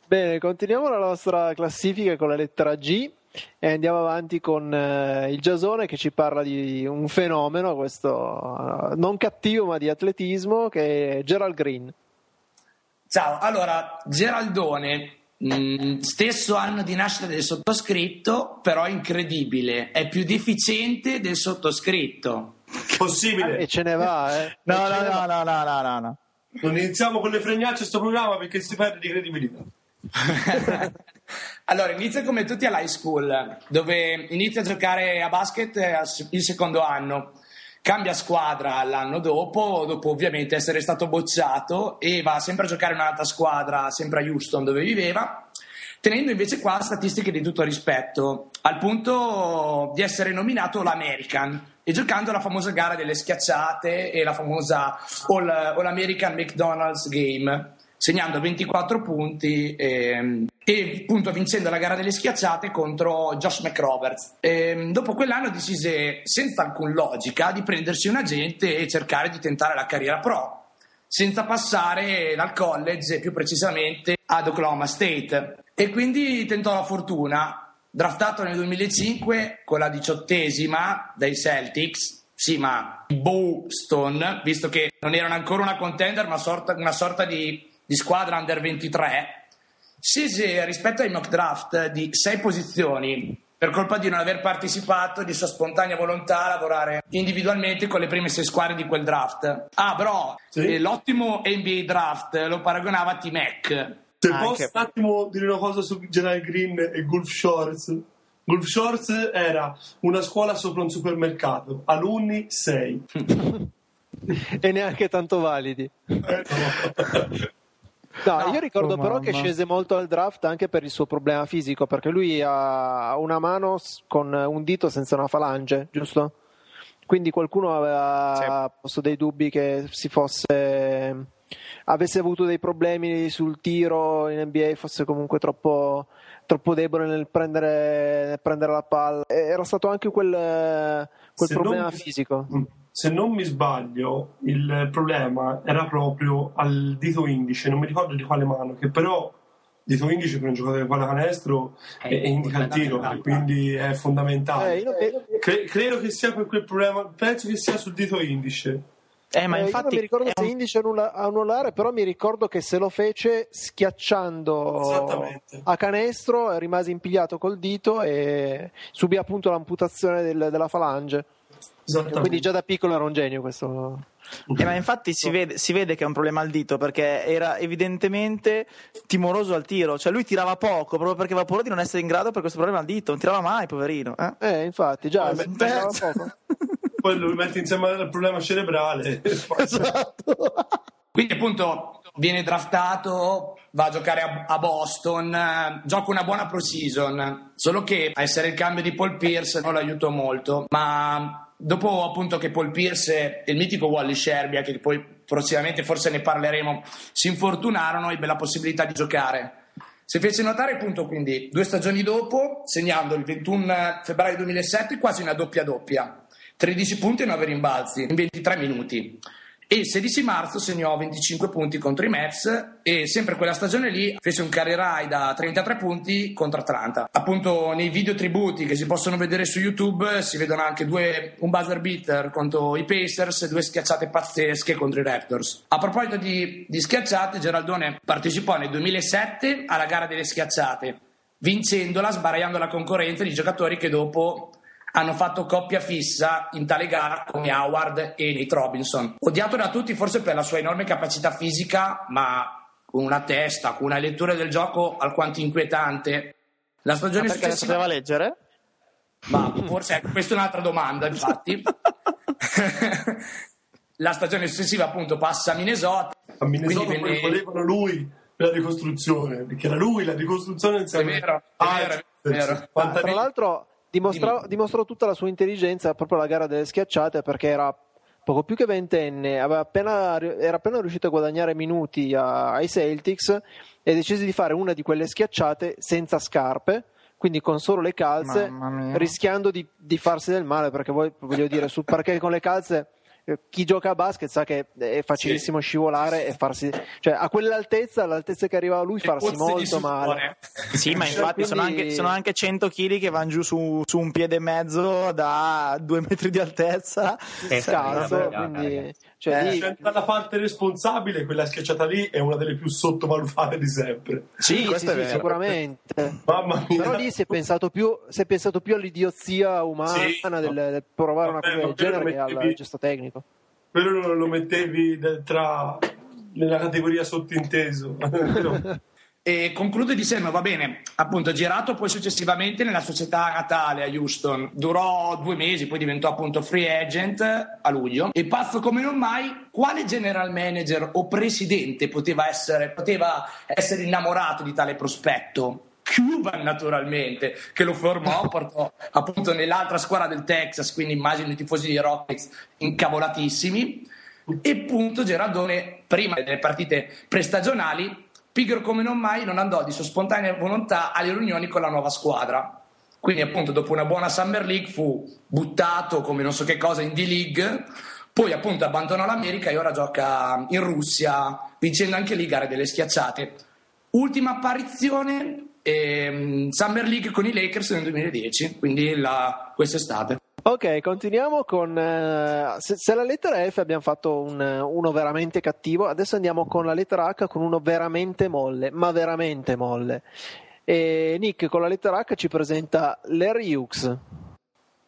Bene, continuiamo la nostra classifica con la lettera G E andiamo avanti con eh, il Giasone che ci parla di un fenomeno, questo eh, non cattivo ma di atletismo, che è Gerald Green. Ciao, allora, Geraldone, mh, stesso anno di nascita del sottoscritto, però incredibile, è più deficiente del sottoscritto. Possibile. E ce ne va, eh. No, no, no, va. no, no, no, no, no. Non iniziamo con le fregnacce sto programma perché si perde di credibilità. allora, inizia come tutti all'high school, dove inizia a giocare a basket eh, il secondo anno. Cambia squadra l'anno dopo, dopo ovviamente essere stato bocciato, e va sempre a giocare in un'altra squadra, sempre a Houston dove viveva, tenendo invece qua statistiche di tutto rispetto, al punto di essere nominato l'American e giocando la famosa gara delle schiacciate e la famosa All, All American McDonald's Game, segnando 24 punti ehm, e appunto vincendo la gara delle schiacciate contro Josh McRoberts. Ehm, dopo quell'anno decise senza alcun logica di prendersi un agente e cercare di tentare la carriera pro senza passare dal college e più precisamente ad Oklahoma State. E quindi tentò la fortuna, draftato nel 2005 con la diciottesima dai Celtics, sì ma Boston, visto che non erano ancora una contender ma sorta- una sorta di, di squadra under 23, scese rispetto ai mock draft di sei posizioni per colpa di non aver partecipato di sua spontanea volontà a lavorare individualmente con le prime sei squadre di quel draft. Ah, però Sì. eh, l'ottimo NBA draft lo paragonava a T-Mac. Se Anche. posso un attimo dire una cosa su Gerald Green e Gulf Shorts. Gulf Shorts era una scuola sopra un supermercato, alunni 6. e neanche tanto validi. No, No, io ricordo oh però che scese molto al draft anche per il suo problema fisico, perché lui ha una mano con un dito senza una falange, giusto? Quindi qualcuno aveva posto dei dubbi che si fosse avesse avuto dei problemi sul tiro in NBA, fosse comunque troppo, troppo debole nel prendere, nel prendere la palla. Era stato anche quel, quel problema non- fisico. Se non mi sbaglio, il problema era proprio al dito indice, non mi ricordo di quale mano, che però dito indice per un giocatore di pallacanestro è, Eh, indica il tiro, e quindi è fondamentale. Eh, io, eh, Cre- credo che sia per quel problema, penso che sia sul dito indice. Eh, ma Eh, io infatti non mi ricordo è se un- indice annullare, però mi ricordo che se lo fece schiacciando a canestro, rimase impigliato col dito e subì appunto l'amputazione del- della falange. Quindi già da piccolo era un genio questo. Eh, ma infatti si vede, si vede che è un problema al dito perché era evidentemente timoroso al tiro, cioè lui tirava poco proprio perché aveva paura di non essere in grado per questo problema al dito, non tirava mai, poverino. Eh? Eh, infatti, già Eh, beh, poco. Poi lo metti insieme al problema cerebrale. esatto. Quindi appunto viene draftato, va a giocare a, a Boston, eh, gioca una buona pro-season, solo che a essere il cambio di Paul Pierce non l'aiutò molto, ma dopo appunto che Paul Pierce e il mitico Wally Sherbia, che poi prossimamente forse ne parleremo, si infortunarono, ebbe la possibilità di giocare. Si fece notare appunto quindi due stagioni dopo, segnando il 21 febbraio 2007 quasi una doppia doppia, 13 punti e 9 rimbalzi in 23 minuti. E il 16 marzo segnò 25 punti contro i Mets e sempre quella stagione lì fece un career high da 33 punti contro Atlanta. Appunto nei video tributi che si possono vedere su YouTube si vedono anche due, un buzzer beater contro i Pacers e due schiacciate pazzesche contro i Raptors. A proposito di, di schiacciate, Geraldone partecipò nel 2007 alla gara delle schiacciate, vincendola, sbaraiando la concorrenza di giocatori che dopo hanno fatto coppia fissa in tale gara come Howard e Nate Robinson. Odiato da tutti forse per la sua enorme capacità fisica, ma con una testa, con una lettura del gioco alquanto inquietante. La stagione perché ne successiva... sapeva leggere? Ma forse ecco, questa è un'altra domanda, infatti. la stagione successiva appunto passa a Minnesota. A Minnesota quindi venne- volevano lui per la ricostruzione, perché era lui la ricostruzione insieme È vero, è vero, è vero. 50 Tra l'altro dimostra- dimostrò tutta la sua intelligenza proprio alla gara delle schiacciate perché era poco più che ventenne, aveva appena- era appena riuscito a guadagnare minuti a- ai Celtics e decise di fare una di quelle schiacciate senza scarpe, quindi con solo le calze, rischiando di, di farsi del male perché voi, voglio dire, sul parquet con le calze chi gioca a basket sa che è facilissimo scivolare e farsi, cioè a quell'altezza, all'altezza che arrivava lui, farsi pozze di molto male. Sì, ma infatti sono, Quindi- anche, sono anche 100 kg che vanno giù su, su un piede e mezzo da due metri di altezza. Vabbè, quindi. Cioè, Eh, lì- Senza la parte responsabile, quella schiacciata lì è una delle più sottovalutate di sempre. sì, sì, questo sì, sicuramente. Mamma mia. Però lì si è pensato più, si è pensato più all'idiozia umana Sì. del, del provare una Vabbè, cosa ma del genere che al gesto tecnico. Quello lo, lo mettevi tra nella categoria sottinteso. E conclude dicendo, va bene, appunto girato poi successivamente nella società natale a Houston, durò due mesi, poi diventò appunto free agent a luglio e pazzo come non mai, quale general manager o presidente poteva essere, poteva essere innamorato di tale prospetto? Cuban naturalmente, che lo formò, portò appunto nell'altra squadra del Texas, quindi immagino i tifosi di Rockets incavolatissimi. E appunto Gerardone, prima delle partite prestagionali, pigro come non mai, non andò di sua spontanea volontà alle riunioni con la nuova squadra. Quindi, appunto, dopo una buona Summer League fu buttato come non so che cosa in D-League. Poi, appunto, abbandonò l'America e ora gioca in Russia, vincendo anche lì gare delle schiacciate. Ultima apparizione, ehm, Summer League con i Lakers nel 2010, quindi la, quest'estate. Ok, continuiamo con. eh, se, se la lettera F abbiamo fatto un- uno veramente cattivo, adesso andiamo con la lettera H con uno veramente molle, ma veramente molle. E Nick con la lettera H ci presenta Larry Hughes.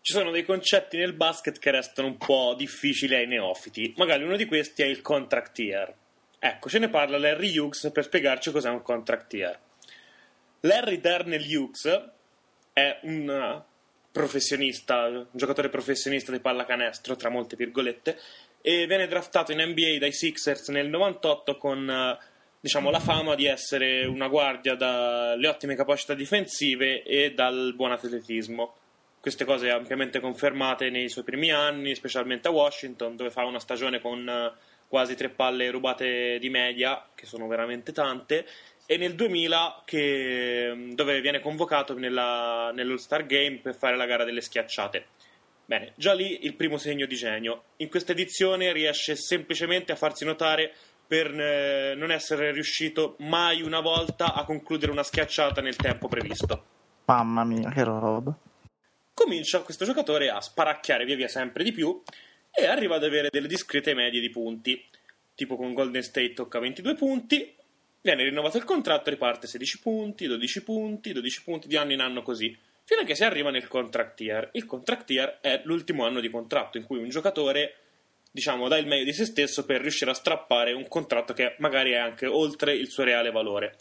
Ci sono dei concetti nel basket che restano un po' difficili ai neofiti. Magari uno di questi è il contract year. Ecco, ce ne parla Larry Hughes per spiegarci cos'è un contract year. Larry Darnell Hughes è un professionista, un giocatore professionista di pallacanestro, tra molte virgolette, e viene draftato in NBA dai Sixers nel 98 con eh, diciamo, la fama di essere una guardia dalle ottime capacità difensive e dal buon atletismo. Queste cose ampiamente confermate nei suoi primi anni, specialmente a Washington, dove fa una stagione con eh, quasi tre palle rubate di media, che sono veramente tante, e nel 2000 che- dove viene convocato nella- nell'All-Star Game per fare la gara delle schiacciate. Bene, già lì il primo segno di genio. In questa edizione riesce semplicemente a farsi notare per eh, non essere riuscito mai una volta a concludere una schiacciata nel tempo previsto. Mamma mia, che roba. Comincia questo giocatore a sparacchiare via via sempre di più e arriva ad avere delle discrete medie di punti. Tipo con Golden State tocca 22 punti, viene rinnovato il contratto, riparte 16 punti, 12 punti, 12 punti di anno in anno così, fino a che si arriva nel contract year. Il contract year è l'ultimo anno di contratto in cui un giocatore, diciamo, dà il meglio di se stesso per riuscire a strappare un contratto che magari è anche oltre il suo reale valore.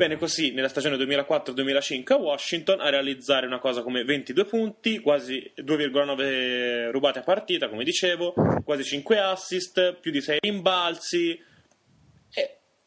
Bene, così nella stagione 2004-2005 a Washington a realizzare una cosa come 22 punti, quasi 2,9 rubate a partita, come dicevo, quasi 5 assist, più di 6 rimbalzi.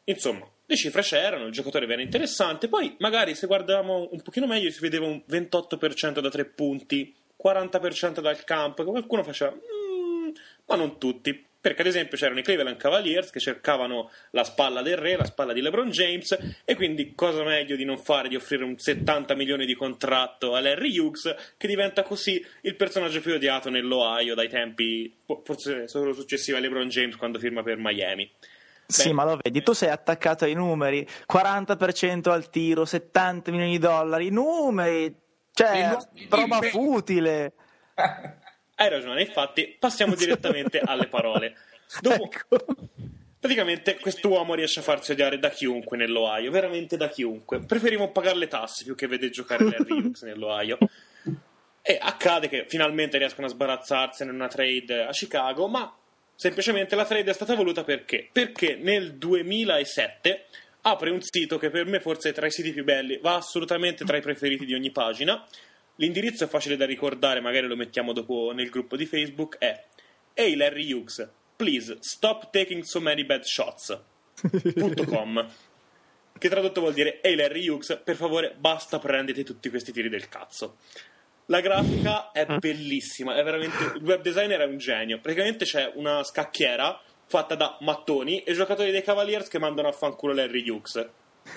Insomma, le cifre c'erano, il giocatore era interessante. Poi, magari se guardavamo un pochino meglio, si vedeva un 28% da 3 punti, 40% dal campo, che qualcuno faceva, "Mm", ma non tutti. Perché, ad esempio, c'erano i Cleveland Cavaliers che cercavano la spalla del re, la spalla di LeBron James, e quindi cosa meglio di non fare di offrire un 70 milioni di contratto a Larry Hughes, che diventa così il personaggio più odiato nell'Ohio dai tempi, forse solo successivi a LeBron James quando firma per Miami. Sì, ma lo vedi, tu sei attaccato ai numeri, 40% al tiro, 70 milioni di dollari, numeri, cioè, roba futile. Hai ragione, infatti passiamo direttamente alle parole. Dopo, Ecco. praticamente quest'uomo riesce a farsi odiare da chiunque nell'Ohio, veramente da chiunque. Preferiamo pagare le tasse più che vedere giocare Larry Hughes nell'Ohio. E accade che finalmente riescono a sbarazzarsene in una trade a Chicago, ma semplicemente la trade è stata voluta perché? Perché nel 2007 apre un sito che per me forse è tra i siti più belli, va assolutamente tra i preferiti di ogni pagina. L'indirizzo è facile da ricordare, magari lo mettiamo dopo nel gruppo di Facebook, è Hey Larry Hughes, please stop taking so many bad shots. .com che tradotto vuol dire Ehi Larry Hughes, per favore basta prendete tutti questi tiri del cazzo. La grafica è bellissima, è veramente. Il web designer è un genio. Praticamente c'è una scacchiera fatta da mattoni e giocatori dei Cavaliers che mandano a fanculo Larry Hughes.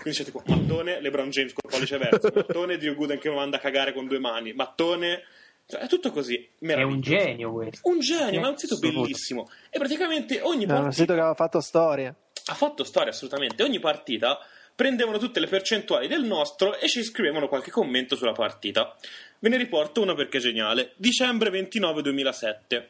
Quindi c'è tipo mattone, LeBron James col pollice verso, mattone, Drew Gooden che mi manda a cagare con due mani, mattone, Cioè, è tutto così. È un genio questo. Un genio, ma è un sito bellissimo. E praticamente ogni È un partita sito che aveva fatto storia. ha fatto storia assolutamente. Ogni partita prendevano tutte le percentuali del nostro e ci scrivevano qualche commento sulla partita. Ve ne riporto una perché è geniale. Dicembre 29 2007.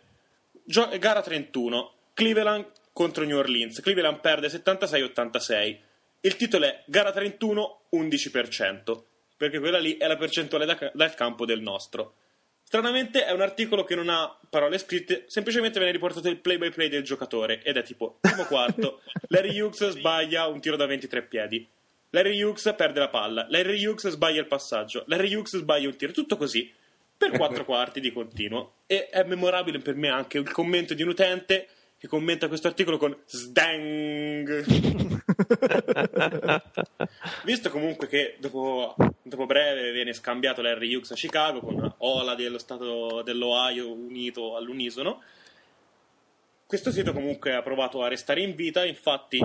Gio- gara 31. Cleveland contro New Orleans. Cleveland perde 76-86. Il titolo è gara 31 11%, perché quella lì è la percentuale da- dal campo del nostro. Stranamente è un articolo che non ha parole scritte, semplicemente viene riportato il play by play del giocatore ed è tipo primo quarto, Larry Hughes sbaglia un tiro da 23 piedi, Larry Hughes perde la palla, Larry Hughes sbaglia il passaggio, Larry Hughes sbaglia un tiro, tutto così per quattro quarti di continuo. E è memorabile per me anche il commento di un utente che commenta questo articolo con Sdang. Visto comunque che dopo, dopo breve viene scambiato Larry Hughes a Chicago con Ola dello stato dell'Ohio unito all'unisono, questo sito comunque ha provato a restare in vita, infatti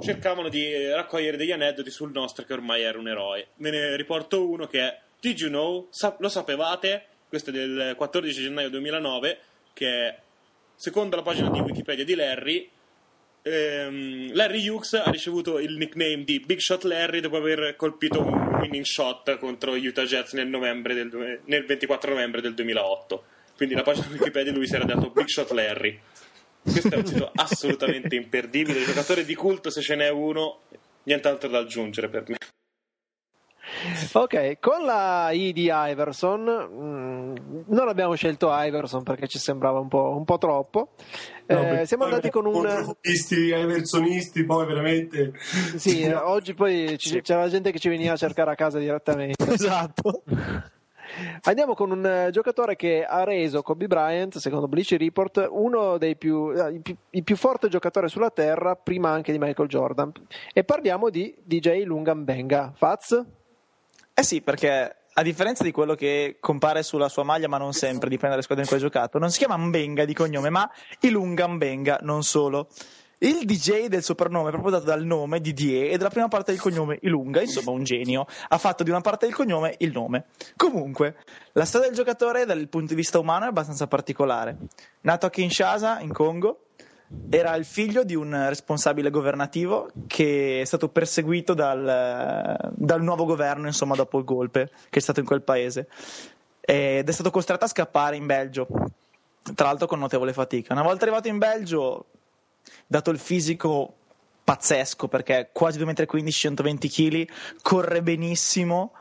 cercavano di raccogliere degli aneddoti sul nostro che ormai era un eroe. Ve ne riporto uno che è Did you know? Lo sapevate? Questo è del 14 gennaio 2009, che è, secondo la pagina di Wikipedia di Larry, ehm, Larry Hughes ha ricevuto il nickname di Big Shot Larry dopo aver colpito un winning shot contro gli Utah Jets nel, del nel 24 novembre del 2008. Quindi la pagina di Wikipedia lui si era dato Big Shot Larry. Questo è un sito assolutamente imperdibile. Giocatore di culto, se ce n'è uno, nient'altro da aggiungere per me. Ok, con la I di Iverson, mh, non abbiamo scelto Iverson perché ci sembrava un po', un po' troppo. No, Eh, siamo andati con un. Eversonisti, poi veramente... Sì, oggi poi ci- c'era gente che ci veniva a cercare a casa direttamente. Esatto. Andiamo con un eh, giocatore che ha reso Kobe Bryant, secondo Bleacher Report, uno dei più, eh, il più forte giocatore sulla terra, prima anche di Michael Jordan. E parliamo di DJ Lungambenga. Faz? Eh sì, perché a differenza di quello che compare sulla sua maglia, ma non sempre, dipende dalle squadre in cui ha giocato, non si chiama Mbenga di cognome, ma Ilunga Mbenga, non solo. Il DJ del soprannome è proprio dato dal nome Didier e dalla prima parte del cognome Ilunga, insomma un genio. Ha fatto di una parte del cognome il nome. Comunque, la storia del giocatore dal punto di vista umano è abbastanza particolare. Nato a Kinshasa, in Congo, era il figlio di un responsabile governativo che è stato perseguito dal, dal nuovo governo, insomma, dopo il golpe che è stato in quel paese. Ed è stato costretto a scappare in Belgio, tra l'altro con notevole fatica. Una volta arrivato in Belgio, dato il fisico pazzesco, perché quasi 2,15 m, 120 kg, corre benissimo,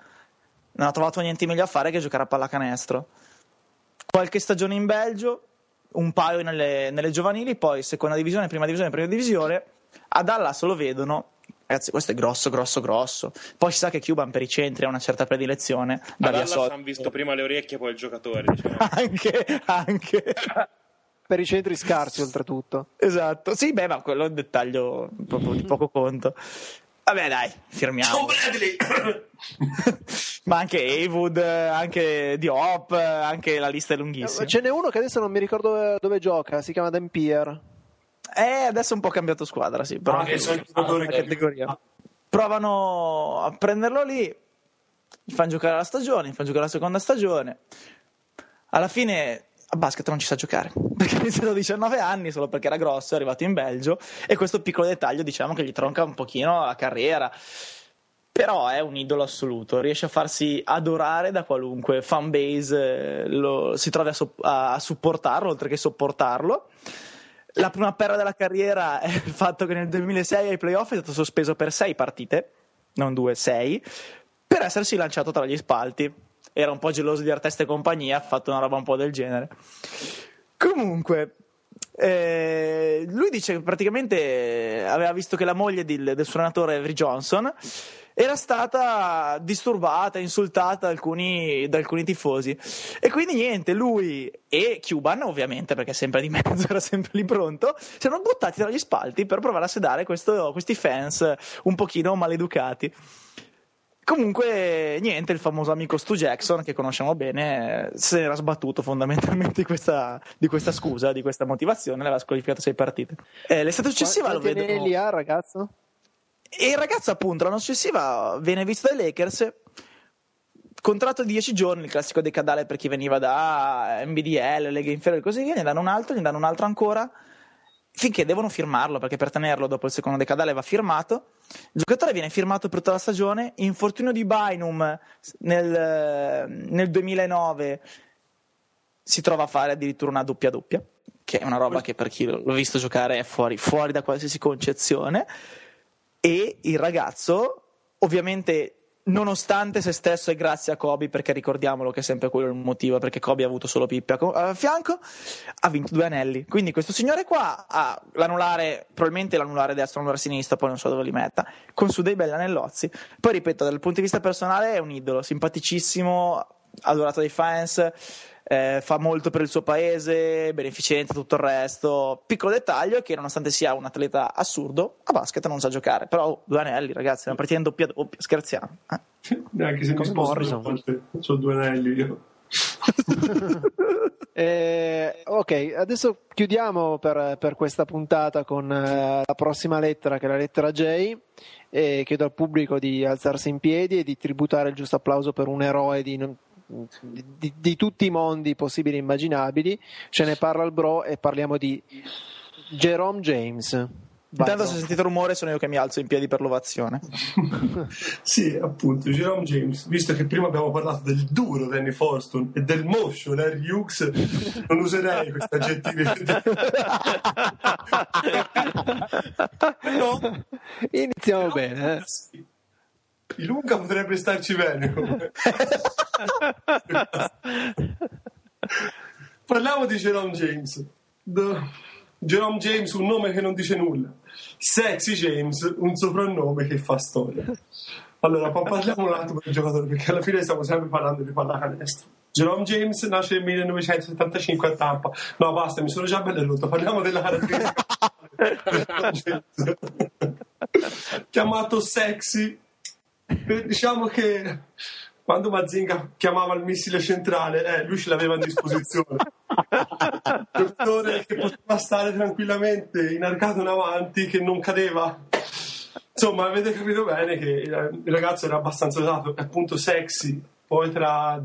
non ha trovato niente meglio a fare che giocare a pallacanestro. Qualche stagione in Belgio, un paio nelle, nelle giovanili, poi seconda divisione, prima divisione, prima divisione. A Dallas lo vedono. Ragazzi, questo è grosso, grosso, grosso. Poi si sa che Cuban per i centri ha una certa predilezione. Da Dallas hanno visto prima le orecchie, poi il giocatore. Diciamo. Anche, anche. Per i centri scarsi, oltretutto. Esatto. Sì, beh, ma quello è un dettaglio proprio di poco conto. Vabbè, dai, firmiamo. John Bradley! ma anche Haywood, anche Diop, anche la lista è lunghissima. Ce n'è uno che adesso non mi ricordo dove, dove gioca, si chiama Dampier. Eh, adesso è un po' cambiato squadra, sì. Però Ah, anche che sono il giocatore la che- categoria. Provano a prenderlo lì, gli fanno giocare la stagione, gli fanno giocare la seconda stagione. Alla fine a basket non ci sa giocare perché ha iniziato a 19 anni solo perché era grosso, è arrivato in Belgio e questo piccolo dettaglio diciamo che gli tronca un pochino la carriera. Però è un idolo assoluto, riesce a farsi adorare da qualunque fanbase eh, lo- si trovi a, so- a- supportarlo oltre che sopportarlo. La prima perla della carriera è il fatto che nel 2006 ai playoff è stato sospeso per sei partite, non due, sei, per essersi lanciato tra gli spalti. Era un po' geloso di Artesta e compagnia, ha fatto una roba un po' del genere. Comunque, eh, lui dice che praticamente aveva visto che la moglie del, del suo allenatore Avery Johnson era stata disturbata, insultata da alcuni, da alcuni tifosi. E quindi niente, lui e Cuban, ovviamente, perché sempre di mezzo, era sempre lì pronto, si erano buttati tra gli spalti per provare a sedare questo- questi fans un pochino maleducati. Comunque, niente, il famoso amico Stu Jackson, che conosciamo bene, se era sbattuto fondamentalmente di questa, di questa scusa, di questa motivazione, l'aveva squalificato sei partite. Eh, l'estate successiva lo Quanti vedo. anelli ha, ragazzo? E il ragazzo, appunto, l'anno successiva viene visto dai Lakers. contratto di 10 giorni, il classico decadale per chi veniva da NBDL, Lega Inferiore e così via, ne danno un altro, ne danno un altro ancora, finché devono firmarlo, perché per tenerlo dopo il secondo decadale va firmato. Il giocatore viene firmato per tutta la stagione, infortunio di Bynum nel, nel 2009 si trova a fare addirittura una doppia doppia, che è una roba che per chi l'ho visto giocare è fuori, fuori da qualsiasi concezione. E il ragazzo, ovviamente, nonostante se stesso e grazie a Kobe, perché ricordiamolo che è sempre quello il motivo, perché Kobe ha avuto solo Pippi a co- a fianco, ha vinto due anelli. Quindi questo signore qua ha l'anulare, probabilmente l'anulare destro, l'anulare sinistro, poi non so dove li metta, con su dei belli anellozzi. Poi ripeto, dal punto di vista personale è un idolo, simpaticissimo, adorato dai fans. Eh, fa molto per il suo paese, beneficenza, tutto il resto. Piccolo dettaglio è che nonostante sia un atleta assurdo, a basket non sa giocare. Però due anelli, ragazzi, una partita in doppia doppia, scherziamo. eh. Neanche se mi Come sposto Morrison. due volte, ho due anelli io. Eh, ok, adesso chiudiamo per, per questa puntata con eh, la prossima lettera, che è la lettera J. E chiedo al pubblico di alzarsi in piedi e di tributare il giusto applauso per un eroe di, di- di- di tutti i mondi possibili e immaginabili. Ce ne parla il bro e parliamo di Jerome James. Vai, Intanto, Bro. se sentite rumore, sono io che mi alzo in piedi per l'ovazione. Sì, appunto, Jerome James, visto che prima abbiamo parlato del duro Danny Forston e del moscio Larry Hughes, non userei questi aggettivi. Però, Iniziamo bene. eh. sì, Ilunga potrebbe starci bene. Parliamo di Jerome James. The- Jerome James, un nome che non dice nulla. Sexy James, un soprannome che fa storia. Allora, pa- parliamo un attimo del giocatore, perché alla fine stiamo sempre parlando di pallacanestro. Jerome James nasce nel 1975 a Tampa. No, basta, mi sono già bello rotto. Parliamo della caratteristica. Chiamato sexy, diciamo che quando Mazinga chiamava il missile centrale, eh, lui ce l'aveva a disposizione. Giocatore che poteva stare tranquillamente inarcato in avanti, che non cadeva. Insomma, avete capito bene che il il ragazzo era abbastanza usato, appunto sexy. Poi tra,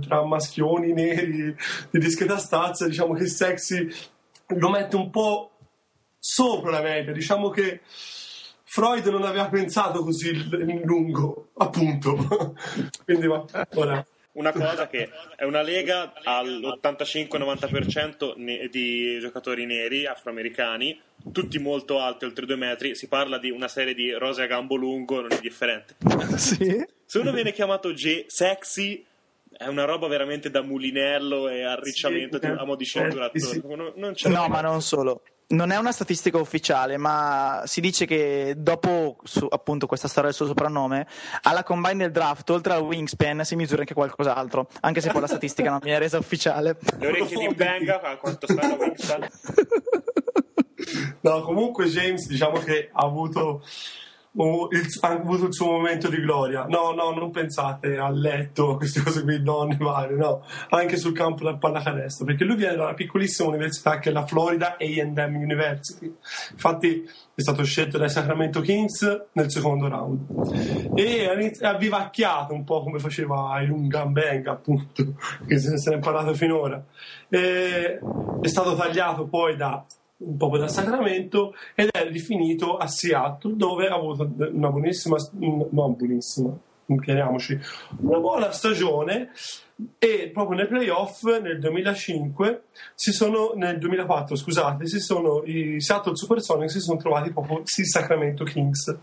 tra maschioni neri di discreta stazza, diciamo che sexy lo mette un po' sopra la media. Diciamo che Freud non aveva pensato così in lungo, appunto. Quindi va, ora. Una cosa che è una lega all'85-90% ne- di giocatori neri afroamericani, tutti molto alti, oltre due metri. Si parla di una serie di rose a gambo lungo, non è differente. sì. Se uno viene chiamato J- sexy, è una roba veramente da mulinello e arricciamento Sì, a mo' di eh, durato. sì. Non, non c'è No, ma non solo. Non è una statistica ufficiale, ma si dice che dopo su- appunto questa storia del suo soprannome, alla combine del draft, oltre al wingspan, si misura anche qualcos'altro, anche se poi la statistica non viene resa ufficiale. Le orecchie di Benga, a quanto stanno Wingspan? No, comunque James diciamo che ha avuto, oh, il, ha avuto il suo momento di gloria. No, no, non pensate a letto, queste cose qui, donne varie, no. Anche sul campo del pallacanestro, perché lui viene da una piccolissima università che è la Florida A&M University. Infatti è stato scelto dai Sacramento Kings nel secondo round. E ha vivacchiato un po' come faceva Ilunga Benga, appunto, che se ne è imparato finora. E è stato tagliato poi da un po' da Sacramento ed è rifinito a Seattle dove ha avuto una buonissima, non buonissima, chiariamoci, una buona stagione e proprio nei playoff nel 2005 si sono, nel 2004 scusate, si sono, i Seattle Supersonics si sono trovati proprio sui Sacramento Kings.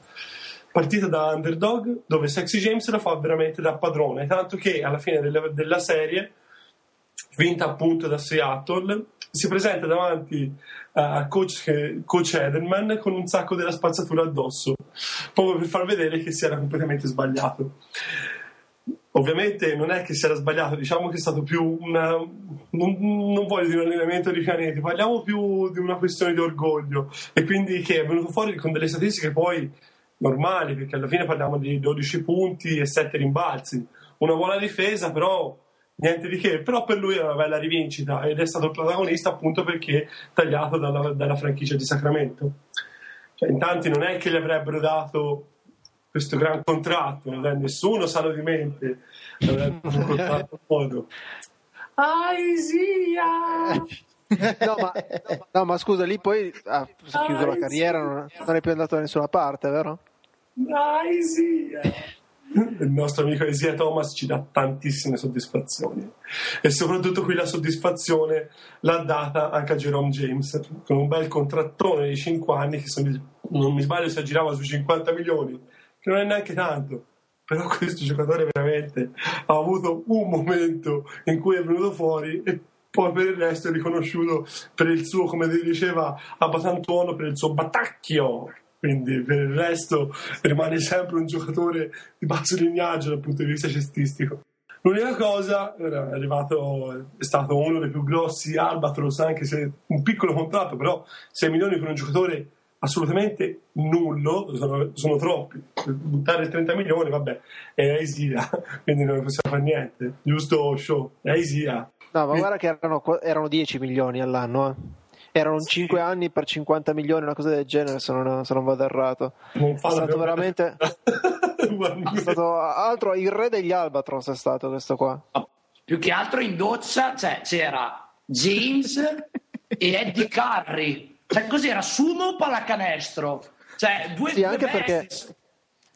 Partita da underdog dove Sexy James la fa veramente da padrone tanto che alla fine della, della serie vinta appunto da Seattle si presenta davanti a coach, coach Edelman con un sacco della spazzatura addosso proprio per far vedere che si era completamente sbagliato. Ovviamente non è che si era sbagliato diciamo che è stato più una non, non voglio dire un allenamento di pianeti parliamo più di una questione di orgoglio. E quindi che è venuto fuori con delle statistiche poi normali perché alla fine parliamo di 12 punti e 7 rimbalzi. Una buona difesa però niente di che, però per lui è una bella rivincita ed è stato il protagonista appunto perché tagliato dalla, dalla franchigia di Sacramento. Cioè, in tanti non è che gli avrebbero dato questo gran contratto, eh, nessuno sano di mente avrebbe un contratto a modo. Aisia! No ma, no, ma scusa, lì poi ha chiuso la carriera, non, non è più andato da nessuna parte, vero? Aisia! Il nostro amico Isia Thomas ci dà tantissime soddisfazioni e soprattutto qui la soddisfazione l'ha data anche a Jerome James con un bel contrattone di 5 anni che sono- non mi sbaglio si aggirava sui 50 milioni che non è neanche tanto però questo giocatore veramente ha avuto un momento in cui è venuto fuori e poi per il resto è riconosciuto per il suo, come diceva Abatantuono, per il suo battacchio. Quindi per il resto rimane sempre un giocatore di basso lignaggio dal punto di vista cestistico. L'unica cosa, era arrivato, è stato uno dei più grossi Albatros, anche se un piccolo contratto, però 6 milioni per un giocatore assolutamente nullo, sono, sono troppi. Buttare 30 milioni, vabbè, è Aisia, quindi non possiamo fare niente. Giusto show, è Aisia. No, ma guarda che erano, erano 10 milioni all'anno, eh. Erano 5 anni per 50 milioni, una cosa del genere, se non, se non vado errato. Non È stato veramente... È stato altro, il re degli Albatros è stato questo qua. Più che altro in doccia cioè, c'era James e Eddie Curry. Cioè, cos'era? Sumo o pallacanestro? Cioè, due Sì, anche due perché-.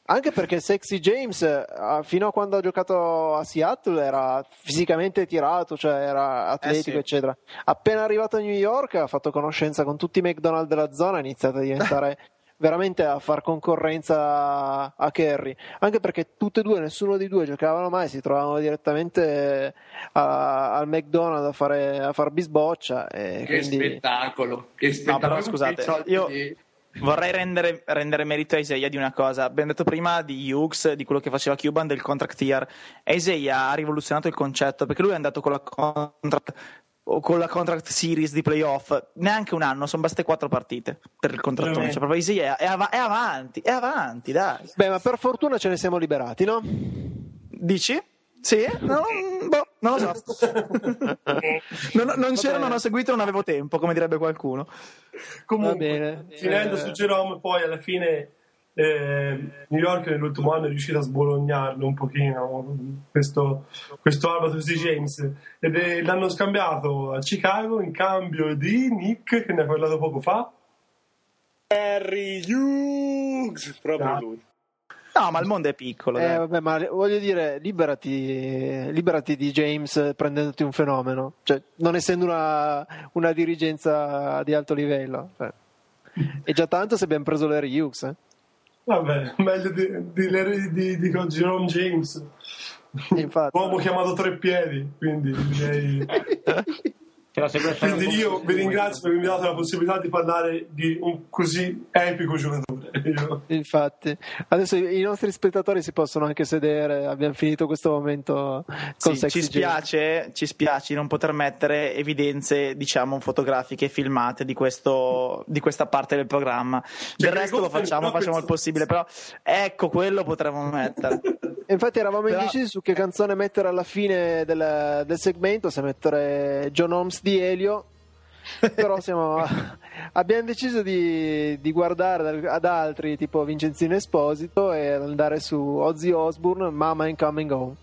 Anche perché Sexy James, eh, fino a quando ha giocato a Seattle, era fisicamente tirato, cioè era atletico, Eh sì. eccetera. Appena arrivato a New York, ha fatto conoscenza con tutti i McDonald's della zona, ha iniziato a diventare veramente a far concorrenza a Kerry. Anche perché tutti e due, nessuno dei due giocavano mai, si trovavano direttamente a- al McDonald's a fare a far bisboccia. E Che quindi... spettacolo, che No, spettacolo. però scusate, io di- vorrei rendere, rendere merito a Isaiah di una cosa. Abbiamo detto prima di Hughes, di quello che faceva Cuban, del contract year. Isaiah ha rivoluzionato il concetto perché lui è andato con la contract, o con la contract series di playoff neanche un anno, sono bastate quattro partite per il contrattone. Veramente. Cioè, proprio Isaiah è, av- è avanti, è avanti, dai. Beh, ma per fortuna ce ne siamo liberati, no? Dici? Sì? No, non lo so. non, non c'ero, non ho seguito, non avevo tempo, come direbbe qualcuno. Comunque, Va bene. finendo Eh. su Jerome, poi alla fine eh, New York nell'ultimo anno è riuscito a sbolognarlo un pochino questo, questo Albatros di James ed è- l'hanno scambiato a Chicago in cambio di Nick che ne ha parlato poco fa Harry Hughes, proprio lui. No, ma il mondo è piccolo. Eh, vabbè, ma voglio dire, liberati, liberati di James prendendoti un fenomeno, cioè, non essendo una, una dirigenza di alto livello. cioè. È già tanto se abbiamo preso Larry Hughes. eh. vabbè meglio di, di, Larry- di- di Jerome James Infatti. uomo chiamato tre piedi quindi direi Quindi io vi ringrazio per avermi dato la possibilità di parlare di un così epico giocatore. Io- Infatti, adesso i nostri spettatori si possono anche sedere. Abbiamo finito questo momento con Sì, ci spiace, ci spiace di non poter mettere evidenze, diciamo, fotografiche filmate di, questo, di questa parte del programma. Del che resto lo facciamo, facciamo il possibile, però ecco quello potremmo mettere. Infatti, eravamo Però- indecisi su che canzone mettere alla fine del, del segmento, se mettere John Holmes di Elio. Però siamo- abbiamo deciso di, di guardare ad altri tipo Vincenzino Esposito e andare su Ozzy Osbourne, Mama I'm Coming Home.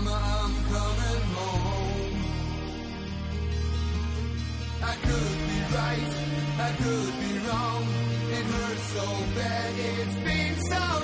Mama, I'm coming home. I could be right, I could be wrong. It hurts so bad, it's been so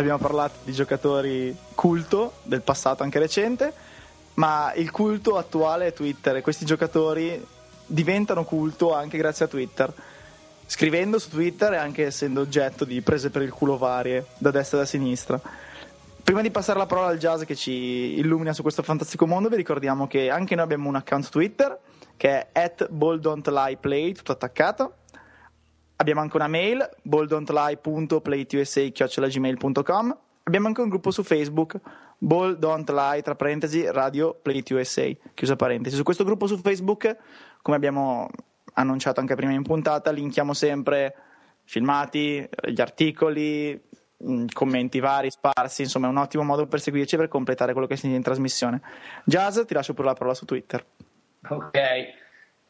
Abbiamo parlato di giocatori culto del passato anche recente, ma il culto attuale è Twitter e questi giocatori diventano culto anche grazie a Twitter. Scrivendo su Twitter e anche essendo oggetto di prese per il culo varie da destra e da sinistra. Prima di passare la parola al jazz che ci illumina su questo fantastico mondo, vi ricordiamo che anche noi abbiamo un account Twitter che è at boldontlyplay, tutto attaccato. Abbiamo anche una mail, boldontly.playtusa.gmail.com Abbiamo anche un gruppo su Facebook, Ball Lie, tra parentesi, Radio Play USA, chiusa parentesi. Su questo gruppo su Facebook, come abbiamo annunciato anche prima in puntata, linkiamo sempre filmati, gli articoli, mh, commenti vari, sparsi, insomma è un ottimo modo per seguirci e per completare quello che si in trasmissione. Jazz, ti lascio pure la parola su Twitter. Ok,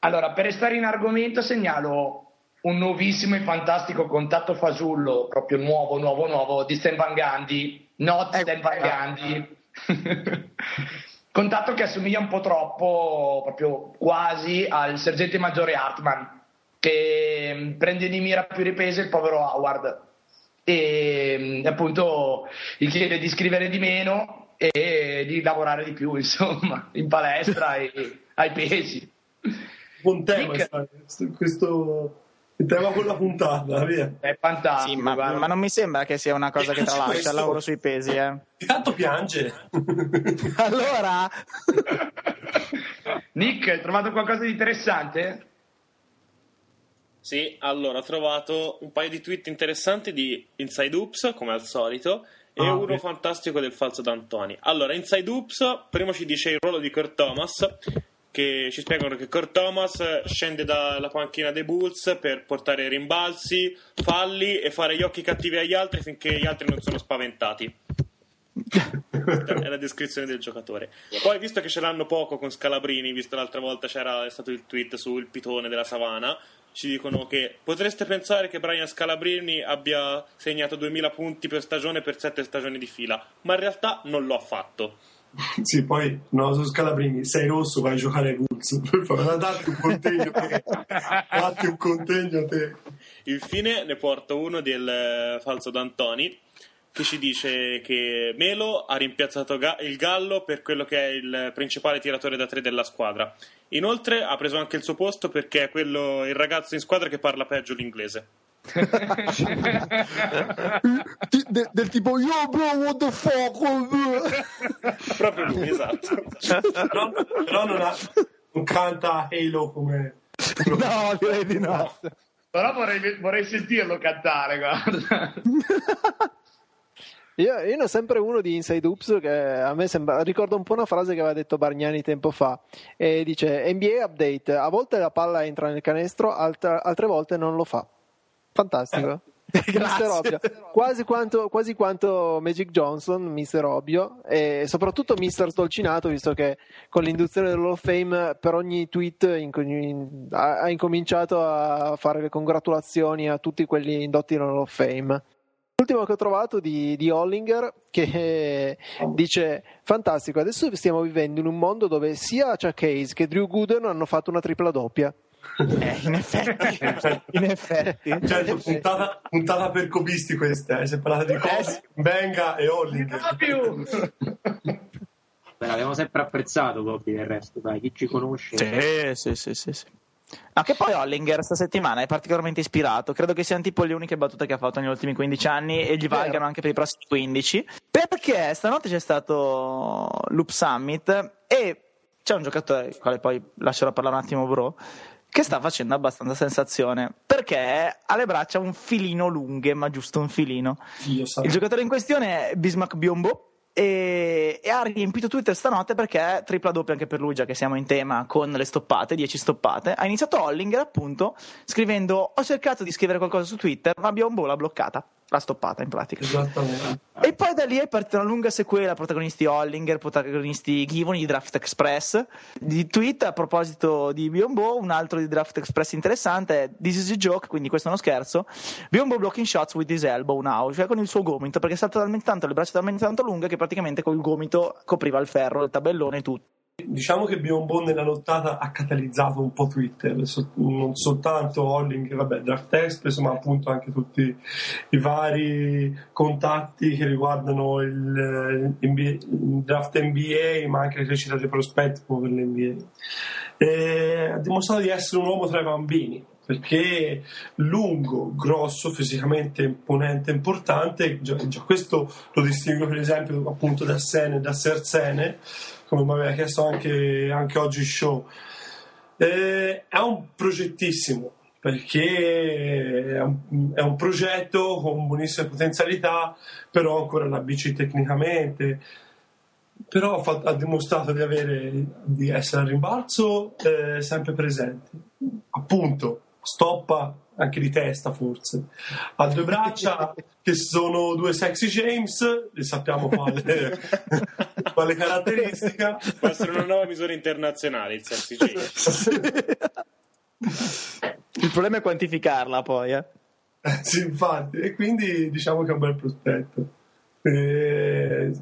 allora per restare in argomento segnalo un nuovissimo e fantastico contatto fasullo, proprio nuovo, nuovo, nuovo, di Stan Van Gandhi, not Eh, Stan Van eh. Gandhi. contatto che assomiglia un po' troppo, proprio quasi al sergente maggiore Hartman, che mm, prende di mira più riprese il povero Howard e mm, appunto gli chiede di scrivere di meno e di lavorare di più, insomma, in palestra e ai pesi. Buon tema, Nick. questo, tema con la puntata, via. È fantastico. Sì, ma, ma non mi sembra che sia una cosa che tralascia il lavoro sui pesi, eh. Intanto piange. Allora, Nick, hai trovato qualcosa di interessante? Sì, allora ho trovato un paio di tweet interessanti di Inside Oops, come al solito, e Ah, uno ok. fantastico del falso D'Antoni. Allora, Inside Oops, primo ci dice il ruolo di Kurt Thomas, che ci spiegano che Kurt Thomas scende dalla panchina dei Bulls per portare rimbalzi, falli e fare gli occhi cattivi agli altri finché gli altri non sono spaventati. Questa è la descrizione del giocatore. Poi, visto che ce l'hanno poco con Scalabrini, visto l'altra volta c'era stato il tweet sul pitone della savana, ci dicono che potreste pensare che Brian Scalabrini abbia segnato 2000 punti per stagione per 7 stagioni di fila, ma in realtà non lo ha fatto. sì, poi no, su Scalabrini, sei rosso, vai a giocare ai Bulls. Per favore, datti un contegno te. Datti un contegno te. Infine ne porto uno del eh, falso D'Antoni che ci dice che Melo ha rimpiazzato il Gallo per quello che è il principale tiratore da tre della squadra. Inoltre ha preso anche il suo posto perché è quello, il ragazzo in squadra che parla peggio l'inglese. Del tipo yo bro what the fuck Proprio lui, esatto. Però, però non, ha- non canta Halo come... no direi di no Però vorrei, vorrei sentirlo cantare, guarda. Io, io ne ho sempre uno di Inside Oops che a me sembra, ricorda un po' una frase che aveva detto Bargnani tempo fa. E dice: NBA update, a volte la palla entra nel canestro, altre, altre volte non lo fa. Fantastico. Mister Ovvio. Quasi quanto, quasi quanto Magic Johnson, Mister Ovvio, e soprattutto Mister Stolcinato, visto che con l'induzione dell'Hall of Fame per ogni tweet inco- in- ha, ha incominciato a fare le congratulazioni a tutti quelli indotti nell'Hall of Fame. L'ultimo che ho trovato di, di Hollinger che eh, dice fantastico, adesso stiamo vivendo in un mondo dove sia Chuck Hayes che Drew Gooden hanno fatto una tripla doppia. Eh, in effetti, in effetti. Certo, puntata, puntata per cobisti questa, eh. si è parlato di Kobe, Benga e Hollinger. Beh, l'abbiamo sempre apprezzato Kobe del resto, dai, chi ci conosce. Sì, sì, sì, sì, sì. Anche poi Hollinger sta settimana è particolarmente ispirato. Credo che siano tipo le uniche battute che ha fatto negli ultimi 15 anni e gli valgano anche per i prossimi 15. Perché stanotte c'è stato Loop Summit e c'è un giocatore, il quale poi lascerò parlare un attimo, bro, che sta facendo abbastanza sensazione. Perché ha le braccia un filino lunghe, ma giusto un filino. Dio. Il giocatore in questione è Bismack Biombo e, e ha riempito Twitter stanotte perché tripla doppia anche per lui, già che siamo in tema con le stoppate, 10 stoppate. Ha iniziato Hollinger appunto scrivendo: Ho cercato di scrivere qualcosa su Twitter, ma Biombo l'ha bloccata. L'ha stoppata in pratica. Esattamente. E poi da lì è partita una lunga sequela, protagonisti Hollinger, protagonisti Givon di Draft Express. Di tweet a proposito di Biombo, un altro di Draft Express interessante è This is a joke, quindi questo è uno scherzo. Biombo blocking shots with his elbow now, cioè con il suo gomito, perché è stato talmente tanto, le braccia talmente tanto lunghe che praticamente col gomito copriva il ferro, il tabellone e tutto. Diciamo che Biombo nella nottata ha catalizzato un po' Twitter, non soltanto Holling, vabbè, Draft Express, ma appunto anche tutti i vari contatti che riguardano il, eh, il draft NBA, ma anche le crescita dei prospetti per l'NBA. E ha dimostrato di essere un uomo tra i bambini. Perché lungo, grosso, fisicamente imponente, importante, già, già questo lo distingue per esempio appunto da Sene da Sersene, come mi aveva chiesto anche, anche oggi show. Eh, è un progettissimo perché è un, è un progetto con buonissime potenzialità, però ancora la BC tecnicamente. Però fatto- ha dimostrato di, avere, di essere al rimbalzo eh, sempre presente. Appunto, stoppa anche di testa forse. Ha due braccia che sono due sexy James, e sappiamo quale, quale caratteristica. Può essere una nuova misura internazionale il sexy James. Il problema è quantificarla poi, eh. sì, infatti, e quindi diciamo che è un bel prospetto. Eh,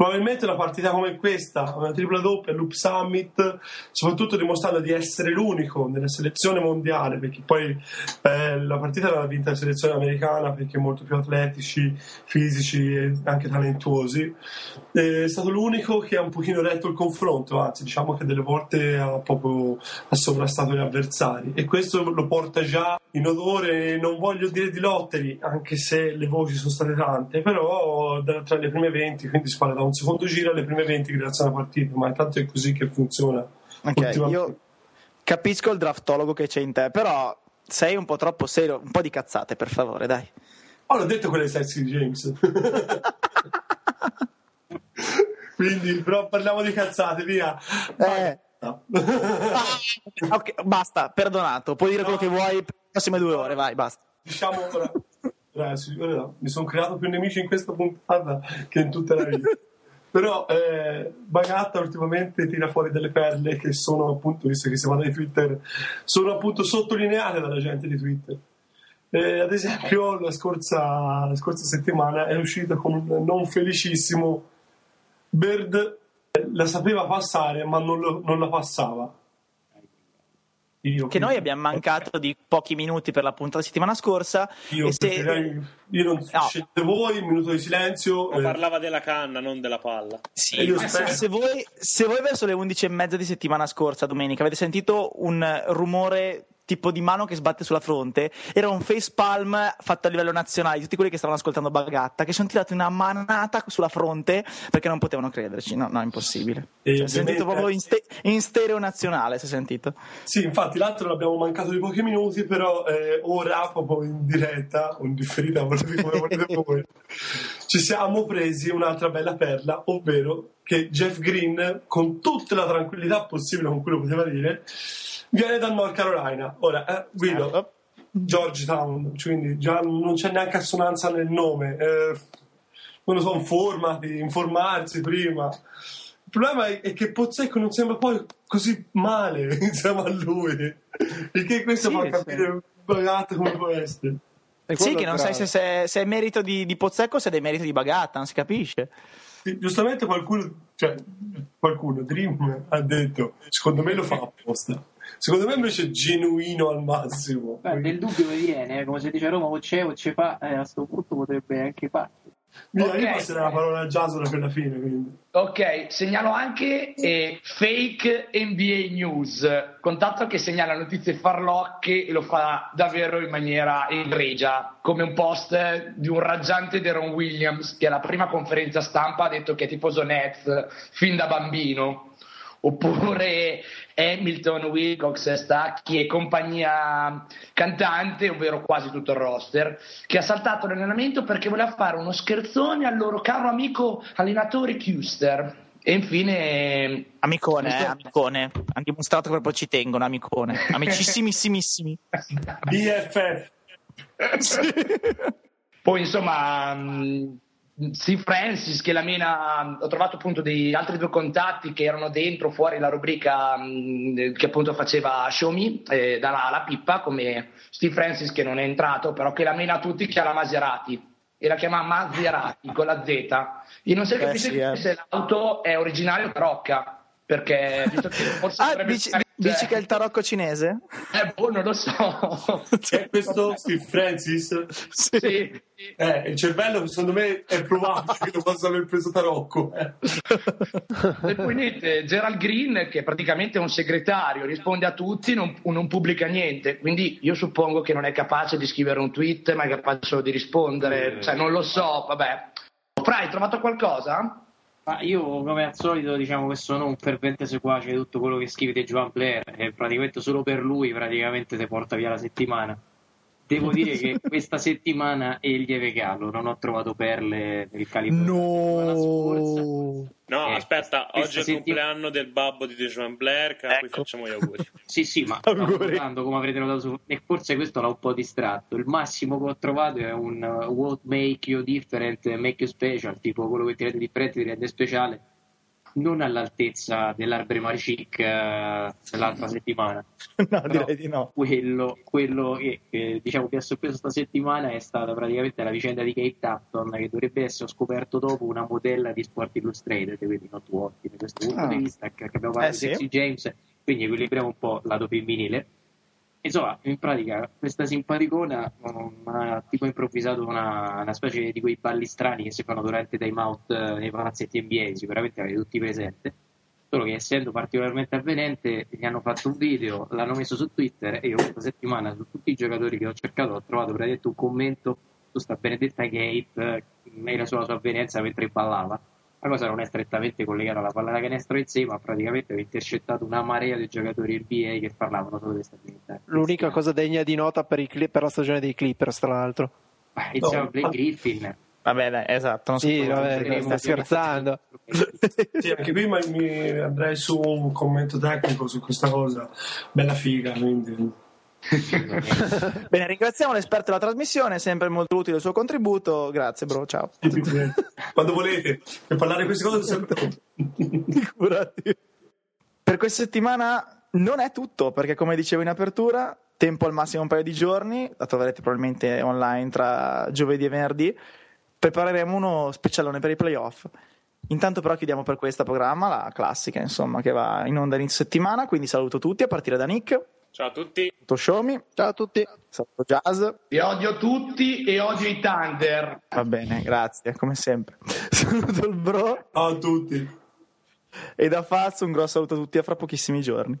probabilmente una partita come questa, una tripla doppia, Loop Summit, soprattutto dimostrando di essere l'unico nella selezione mondiale, perché poi eh, la partita l'ha vinta la selezione americana perché molto più atletici, fisici e anche talentuosi. È stato l'unico che ha un pochino retto il confronto, anzi diciamo che delle volte ha proprio ha sovrastato gli avversari e questo lo porta già in odore, non voglio dire di lotteri, anche se le voci sono state tante, però tra le prime 20, quindi si parla da un secondo giro alle prime 20 grazie alla partita, ma intanto è così che funziona. Ok, Ultimamente. io capisco il draftologo che c'è in te, però sei un po' troppo serio, un po' di cazzate, per favore, dai. Oh, l'ho detto quelle sexy James. quindi, però parliamo di cazzate, via. Eh. No. ok, basta, perdonato. Puoi dire quello che vuoi per le prossime due ore, vai, basta. diciamo ora, ragazzi, no, mi sono creato più nemici in questa puntata che in tutta la vita. Però eh, Bagatta ultimamente tira fuori delle perle che sono appunto, visto che si va dai Twitter, sono appunto sottolineate dalla gente di Twitter. Eh, ad esempio, la scorsa, la scorsa settimana è uscita con un non felicissimo Bird, eh, la sapeva passare ma non, lo- non la passava. Io, Che noi abbiamo mancato di pochi minuti per la puntata settimana scorsa. Io, e se- io non No. scegliete voi, un minuto di silenzio. Ma eh, parlava della canna, non della palla. Sì, io se, voi, se voi verso le 11 e mezza di settimana scorsa, domenica, avete sentito un rumore tipo di mano che sbatte sulla fronte, era un face palm fatto a livello nazionale, tutti quelli che stavano ascoltando Bagatta, che sono tirati una manata sulla fronte perché non potevano crederci, no, no, impossibile. E Cioè, sentito ovviamente- proprio in, ste- in stereo nazionale, si è sentito. Sì, infatti l'altro l'abbiamo mancato di pochi minuti, però eh, ora, proprio in diretta, o in differita, volete come volete voi, ci siamo presi un'altra bella perla, ovvero che Jeff Green, con tutta la tranquillità possibile con cui lo poteva dire, viene dal North Carolina. Ora, eh, Guido, Georgetown, quindi già non c'è neanche assonanza nel nome. Eh, non lo so, informati, informarsi prima. Il problema è, che Pozzecco non sembra poi così male insieme a lui. Il che questo Sì, fa sì. capire Bagatta come può essere. Sì, che non sai se, se- se è merito di, di Pozzecco o se è dei meriti di Bagatta, non si capisce. Sì, Giustamente qualcuno, cioè, qualcuno, Dream ha detto, secondo me lo fa apposta. Secondo me invece è genuino al massimo. Beh, nel dubbio mi viene, eh, come se dice a Roma o c'è o c'è fa, eh, a sto punto potrebbe anche farlo. Mia, Ok. io passerei la parola a Jason per la fine, quindi. Ok, segnalo anche eh, fake NBA news, contatto che segnala notizie farlocche e lo fa davvero in maniera egregia, come un post di un raggiante Deron Williams che alla prima conferenza stampa ha detto che è tifoso Nets fin da bambino. Oppure Hamilton, Wilcox, Stacchi e compagnia cantante, ovvero quasi tutto il roster, che ha saltato l'allenamento perché voleva fare uno scherzone al loro caro amico allenatore Kuster. E infine, Amicone, eh, amicone. Hanno dimostrato che proprio ci tengono, amicone. Amicissimissimi. BFF. poi insomma, mh, Steve Francis che la mena, ho trovato appunto dei altri due contatti che erano dentro, fuori la rubrica mh, che appunto faceva Show Me, eh, dalla la pippa, come Steve Francis che non è entrato, però che la mena a tutti la Maserati. E la chiama Maserati con la Z. E non si Eh, capisce sì, eh. se l'auto è originaria o tarocca. Perché visto che forse Ah, dici, stare- dici che è il tarocco cinese? Eh, boh, non lo so. C'è questo Steve Francis. Sì. Eh, il cervello secondo me è probabile che lo possa aver preso Tarocco. eh. E poi niente, Gerald Green, che praticamente è un segretario, risponde a tutti, non, non pubblica niente. Quindi io suppongo che non è capace di scrivere un tweet, ma è capace solo di rispondere. Cioè, non lo so, vabbè. Fra, hai trovato qualcosa? Ma io, come al solito, diciamo che sono un fervente seguace di tutto quello che scrive di Joan Blair e praticamente solo per lui praticamente ti porta via la settimana. Devo dire che questa settimana è il lieve calo, non ho trovato perle nel calibro. No. No, Eh, aspetta, oggi è il settim- compleanno del babbo di Dejuan Blair, a cui Ecco. facciamo gli auguri. Sì, sì, ma notando, come avrete notato su... E forse questo l'ha un po' distratto. Il massimo che ho trovato è un uh, what make you different, make you special, tipo quello che ti rende differente ti rende speciale, non all'altezza dell'Arbre Marichic uh, dell'altra settimana. No, direi di no. Quello, quello che eh, diciamo mi ha sorpreso sta settimana è stata praticamente la vicenda di Kate Tapton, che dovrebbe essere scoperto dopo una modella di Sport Illustrated, quindi not da questo punto Ah. di vista, che che abbiamo parlato Eh, di sì. Sexy James, quindi equilibriamo un po' lato femminile. Insomma, in pratica questa simpaticona um, ha tipo improvvisato una, una specie di quei balli strani che si fanno durante time out eh, nei palazzetti NBA, sicuramente avete tutti presente. Solo che essendo particolarmente avvenente gli hanno fatto un video, l'hanno messo su Twitter e io questa settimana su tutti i giocatori che ho cercato ho trovato praticamente un commento su sta benedetta Kate eh, e la sua, sua avvenenza mentre ballava. La cosa non è strettamente collegata alla palla da canestro in sé, ma praticamente aveva intercettato una marea di giocatori NBA che parlavano solo di benedetta. L'unica cosa degna di nota per, i Cli- per la stagione dei Clippers, tra l'altro. Ah, Iniziamo No. Blake Griffin. Vabbè, dai, esatto. Non so Sì, vabbè, sto scherzando. Sì, anche qui ma- mi andrei su un commento tecnico su questa cosa. Bella figa, quindi. Bene, ringraziamo l'esperto della trasmissione, sempre molto utile il suo contributo. Grazie, bro, ciao. Quando volete, per parlare di queste cose sempre. Figurati. Per questa settimana non è tutto, perché come dicevo in apertura, tempo al massimo un paio di giorni, la troverete probabilmente online tra giovedì e venerdì, prepareremo uno specialone per i playoff. Intanto però chiudiamo per questo programma, la classica insomma, che va in onda inizio settimana, quindi saluto tutti a partire da Nick, Ciao a tutti. saluto Shomi, Ciao a tutti. saluto Jazz, Vi odio tutti e odio i Thunder. va bene, grazie, come sempre. Saluto il bro Ciao a tutti. e da Faz un grosso saluto a tutti a fra pochissimi giorni.